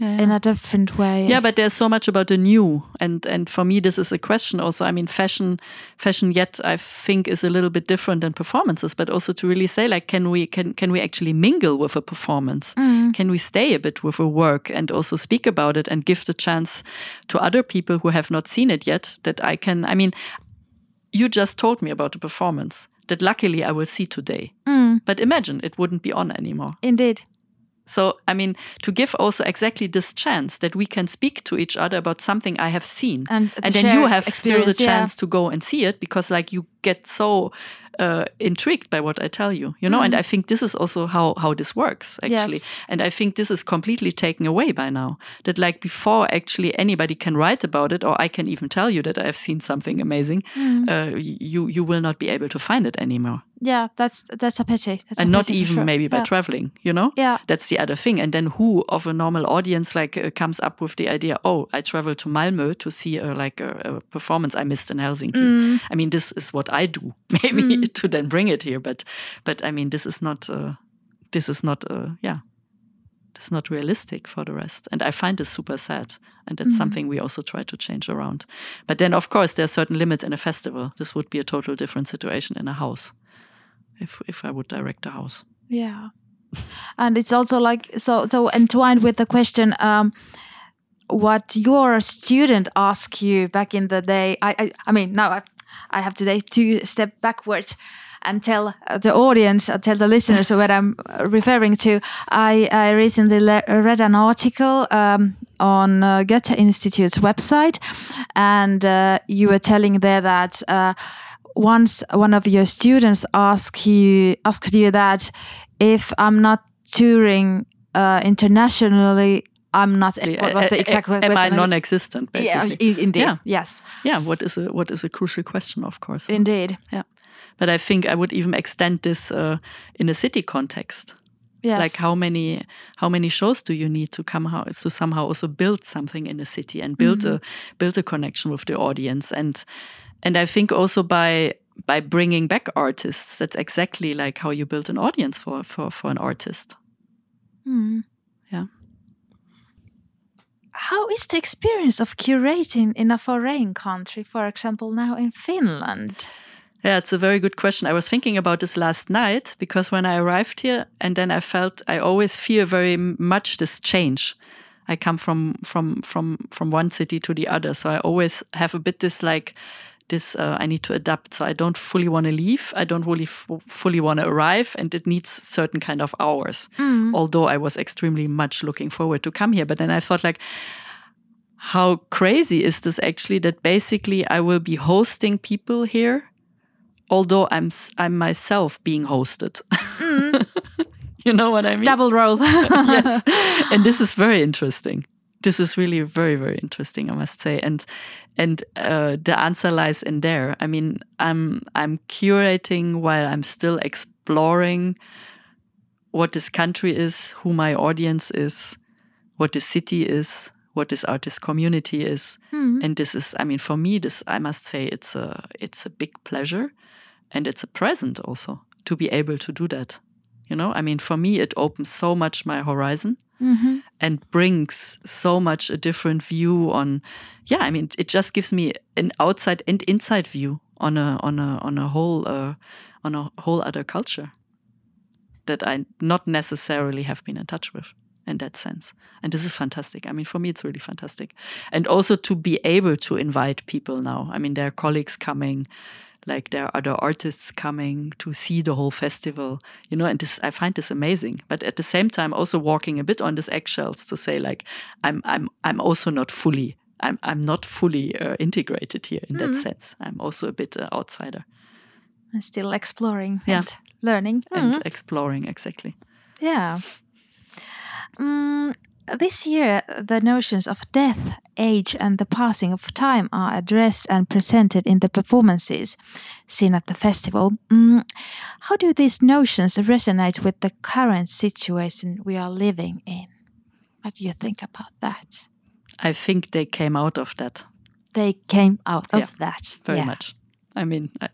yeah, in a different way. Yeah but there's so much about the new and and for me this is a question also. I mean fashion fashion yet i think is a little bit different than performances but also to really say like can we can can we actually mingle with a performance? Can we stay a bit with a work and also speak about it and give the chance to other people who have not seen it yet that i can i mean you just told me about the performance that luckily i will see today. Mm, but imagine it wouldn't be on anymore. Indeed so, I mean, to give also exactly this chance that we can speak to each other about something I have seen. And and then you have still the yeah. chance to go and see it because, like, you get so uh, intrigued by what I tell you, you know? And I think this is also how, how this works, actually. Mm. Yes. And I think this is completely taken away by now. That, like, before actually anybody can write about it, or I can even tell you that I have seen something amazing, Mm. uh, you, you will not be able to find it anymore. yeah that's that's a pity that's and a not pity even sure. maybe by yeah. traveling you know Yeah. that's the other thing and then who of a normal audience like uh, comes up with the idea oh i travel to malmö to see like a, a performance i missed in helsinki Mm. i mean this is what i do maybe to then bring it here. But but i mean this is not uh, this is not uh, yeah it's not realistic for the rest. And i find this super sad. And that's something we also try to change around. But then of course there are certain limits in a festival. This would be a total different situation in a house if if i would direct a house. Yeah. And it's also like so so entwined with the question um what your student asked you back in the day. I I, I mean now I, I have today to step backwards and tell the audience, uh, tell the listeners what I'm uh, referring to. I, I recently le- read an article um, on uh, Goethe Institute's website, and uh, you were telling there that uh, once one of your students asked you asked you that if I'm not touring uh, internationally, I'm not. What was the exact question? Am I non-existent? Basically. i- indeed. Yeah. Yes, yeah. What is a what is a crucial question? Of course. indeed. yeah. But I think I would even extend this uh, in a city context. Yes. Like how many how many shows do you need to come how to somehow also build something in a city and build a build a connection with the audience and and I think also by by bringing back artists that's exactly like how you build an audience for for for an artist. Hmm. How is the experience of curating in a foreign country, for example, now in Finland? Yeah, it's a very good question. I was thinking about this last night because when I arrived here, and then I felt I always fear very much this change. I come from from from from one city to the other, so I always have a bit this like this. Uh, I need to adapt, so I don't fully want to leave. I don't really fully want to arrive, and it needs certain kind of hours. Although I was extremely much looking forward to come here, but then I thought like how crazy is this actually that basically I will be hosting people here although I'm s- I'm myself being hosted. you know what I mean? Double role. yes. And this is very interesting. This is really very very interesting i must say. And and uh, the answer lies in there. I mean i'm i'm curating while i'm still exploring what this country is who my audience is what this city is what this artist community is. Mm. and this is i mean for me this i must say it's a it's a big pleasure and it's a present also to be able to do that you know? I mean for me it opens so much my horizon Mhm. and brings so much a different view on yeah i mean it just gives me an outside and inside view on a on a on a whole uh, on a whole other culture that i not necessarily have been in touch with in that sense. And this is fantastic. I mean for me it's really fantastic. And also to be able to invite people now. I mean there are colleagues coming like there are other artists coming to see the whole festival you know and this i find this amazing but at the same time also walking a bit on these eggshells to say like i'm i'm i'm also not fully i'm i'm not fully uh, integrated here in that Mhm. sense i'm also a bit uh, outsider And still exploring Yeah. and learning. and Mhm. exploring exactly Yeah. Mm, this year, the notions of death, age, and the passing of time are addressed and presented in the performances seen at the festival. Mm, how do these notions resonate with the current situation we are living in? What do you think about that? i think they came out of that They came out of Yeah, that. very yeah. much i mean I,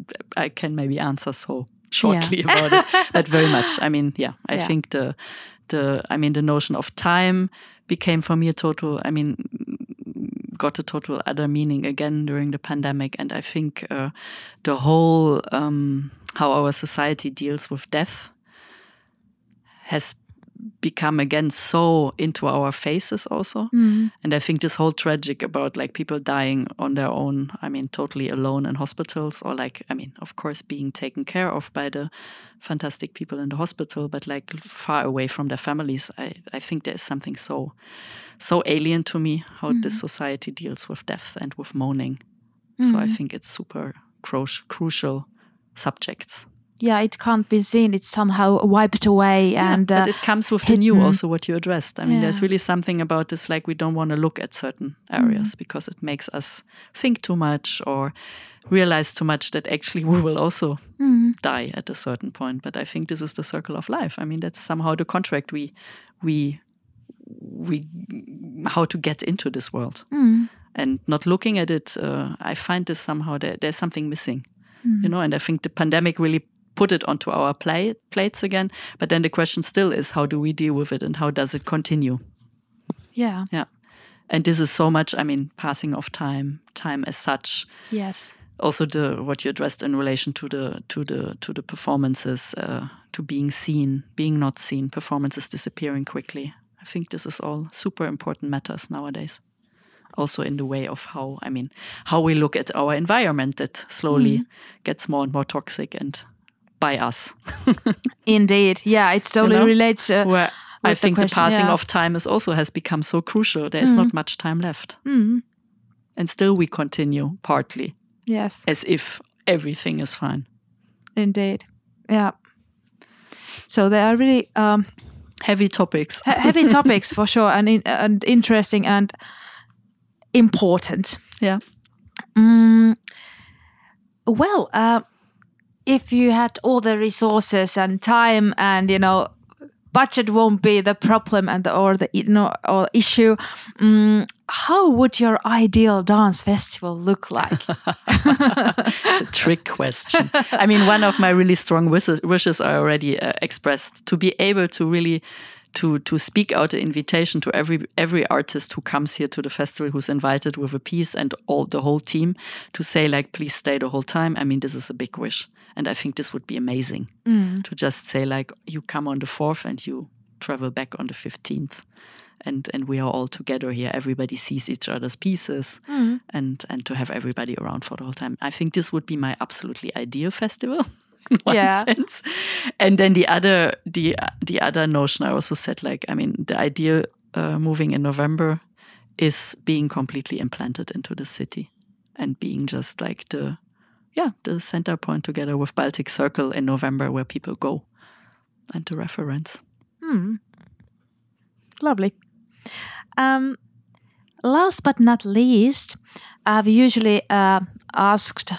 I can maybe answer so shortly about it but very much i mean yeah i Yeah. think the the i mean the notion of time became for me a total i mean got a total other meaning again during the pandemic. And i think uh, the whole um, how our society deals with death has become again so into our faces also Mm, and I think this whole tragic about like people dying on their own, I mean, totally alone in hospitals, or like, I mean, of course, being taken care of by the fantastic people in the hospital, but like far away from their families. I, I think there is something so, so alien to me how this society deals with death and with mourning. So I Mhm. think it's super cru- crucial subjects. Yeah, it can't be seen. It's somehow wiped away, Yeah, and uh, it comes with the new also what you addressed. I mean there's really something about this like we don't want to look at certain areas because it makes us think too much or realize too much that actually we will also mm, die at a certain point. But i think this is the circle of life. I mean that's somehow the contract we we we how to get into this world. Mm, and not looking at it uh, i find this somehow there, there's something missing mm. you know and i think the pandemic really put it onto our plate plates again but then the question still is how do we deal with it and how does it continue? Yeah, Yeah. and this is so much i mean passing of time time as such. Yes, also the what you addressed in relation to the to the to the performances uh, to being seen being not seen performances disappearing quickly. I think this is all super important matters nowadays. Also in the way of how i mean how we look at our environment that slowly gets more and more toxic and by us indeed, yeah. It totally know? relates. Uh, where I with the think the, passing yeah. of time is also has become so crucial. There is not much time left, mm, and still we continue partly yes, as if everything is fine. indeed, yeah. So they are really um, Heavy topics. heavy topics for sure, and in, and interesting and important. Yeah. Mm, well, uh, if you had all the resources and time, and you know, budget won't be the problem and the, or the you know or issue. Mm, how would your ideal dance festival look like? it's a trick question. I mean, one of my really strong wishes, are already uh, expressed to be able to really to to speak out an invitation to every every artist who comes here to the festival who's invited with a piece and all the whole team to say like please stay the whole time. I mean, this is a big wish, and I think this would be amazing to just say like you come on the fourth and you travel back on the fifteenth. And, and we are all together here. Everybody sees each other's pieces, and and to have everybody around for the whole time. I think this would be my absolutely ideal festival in one Yeah. sense. And then the other the the other notion I also said like I mean the ideal uh, moving in November is being completely implanted into the city and being just like the yeah the center point together with Baltic Circle in November where people go and to reference. Hmm. Lovely. Um, last but not least, I've usually uh, asked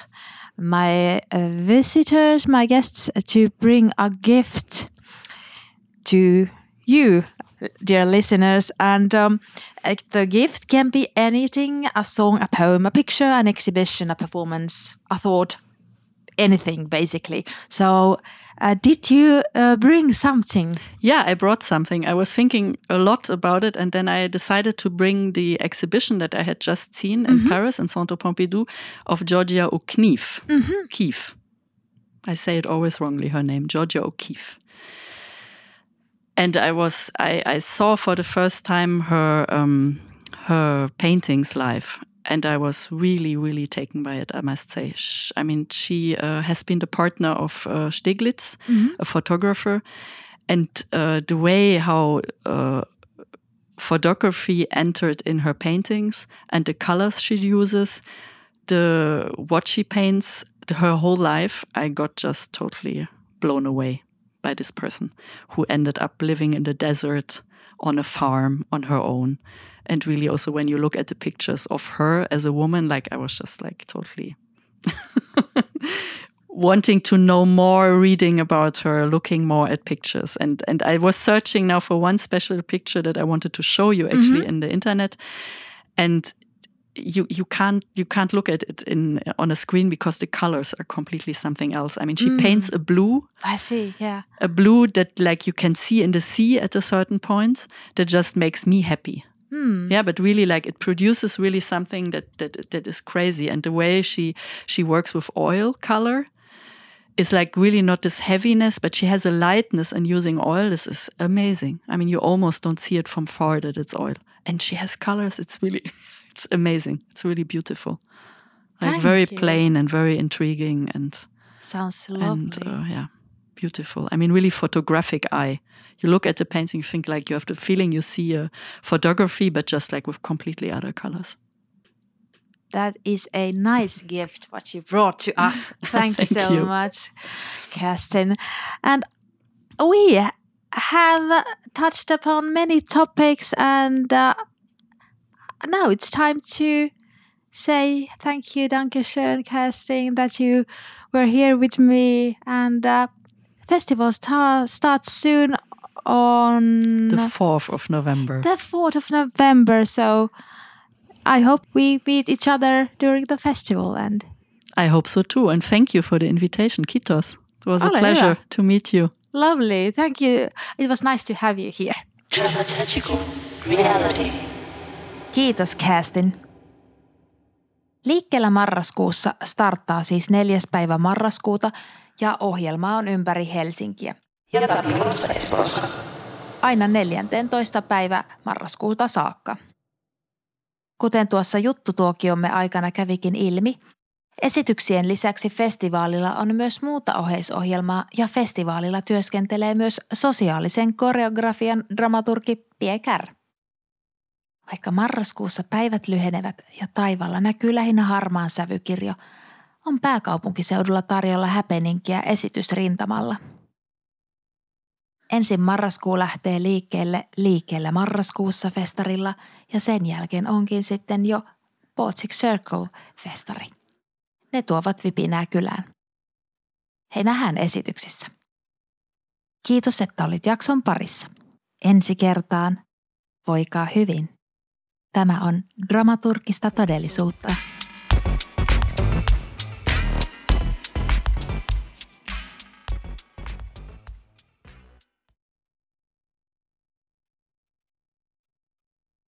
my uh, visitors, my guests, to bring a gift to you, dear listeners. And um, the gift can be anything a song, a poem, a picture, an exhibition, a performance, a thought, anything basically. So, uh, did you uh, bring something? Yeah, I brought something. I was thinking a lot about it, and then I decided to bring the exhibition that I had just seen in mm -hmm. Paris in Centre Pompidou of Georgia O'Keeffe. Mm -hmm. Keefe. I say it always wrongly. Her name, Georgia O'Keeffe. And I was I, I saw for the first time her um, her paintings live, and I was really, really taken by it. I must say. I mean, she uh, has been the partner of uh, Stieglitz, mm -hmm. a photographer, and uh, the way how uh, photography entered in her paintings and the colors she uses, the what she paints, the, her whole life, I got just totally blown away by this person who ended up living in the desert on a farm on her own. And really also when you look at the pictures of her as a woman like i was just like totally wanting to know more reading about her looking more at pictures. And and i was searching now for one special picture that i wanted to show you actually mm -hmm. in the internet. And you you can't you can't look at it in on a screen because the colors are completely something else. I mean, she mm. paints a blue. I see, yeah. A blue that like you can see in the sea at a certain point that just makes me happy. Hmm. Yeah, but really, like it produces really something that that that is crazy. And the way she she works with oil color is like really not this heaviness, but she has a lightness and using oil. This is amazing. I mean, you almost don't see it from far that it's oil, and she has colors. It's really, it's amazing. It's really beautiful. Like Thank very you. plain and very intriguing and sounds lovely. And, uh, yeah beautiful. I mean, really photographic eye. You look at the painting, you think like you have the feeling you see a photography, but just like with completely other colors. That is a nice gift what you brought to us. Thank, Thank you so you. much, Kerstin. And we have touched upon many topics, and uh, now it's time to say thank you, Dankeschön, Kerstin, that you were here with me. And uh, festival star- starts soon on the 4th of November. The 4th of November. So I hope we meet each other during the festival and I hope so too. And thank you for the invitation, Kitos. It was a pleasure to meet you. Lovely. Thank you. It was nice to have you here. reality. Kiitos Kerstin. Liikkeellä marraskuussa starttaa siis neljäs päivä marraskuuta ja ohjelma on ympäri Helsinkiä. Ja Espoossa. Aina 14. päivä marraskuuta saakka. Kuten tuossa juttutuokiomme aikana kävikin ilmi, esityksien lisäksi festivaalilla on myös muuta oheisohjelmaa ja festivaalilla työskentelee myös sosiaalisen koreografian dramaturgi Piekär. Vaikka marraskuussa päivät lyhenevät ja taivalla näkyy lähinnä harmaan sävykirjo – on pääkaupunkiseudulla tarjolla häpeninkiä esitysrintamalla. Ensin marraskuu lähtee liikkeelle liikkeelle marraskuussa festarilla ja sen jälkeen onkin sitten jo Baltic Circle-festari. Ne tuovat vipinää kylään. Hei nähdään esityksissä. Kiitos, että olit jakson parissa. Ensi kertaan. Voikaa hyvin. Tämä on dramaturgista todellisuutta.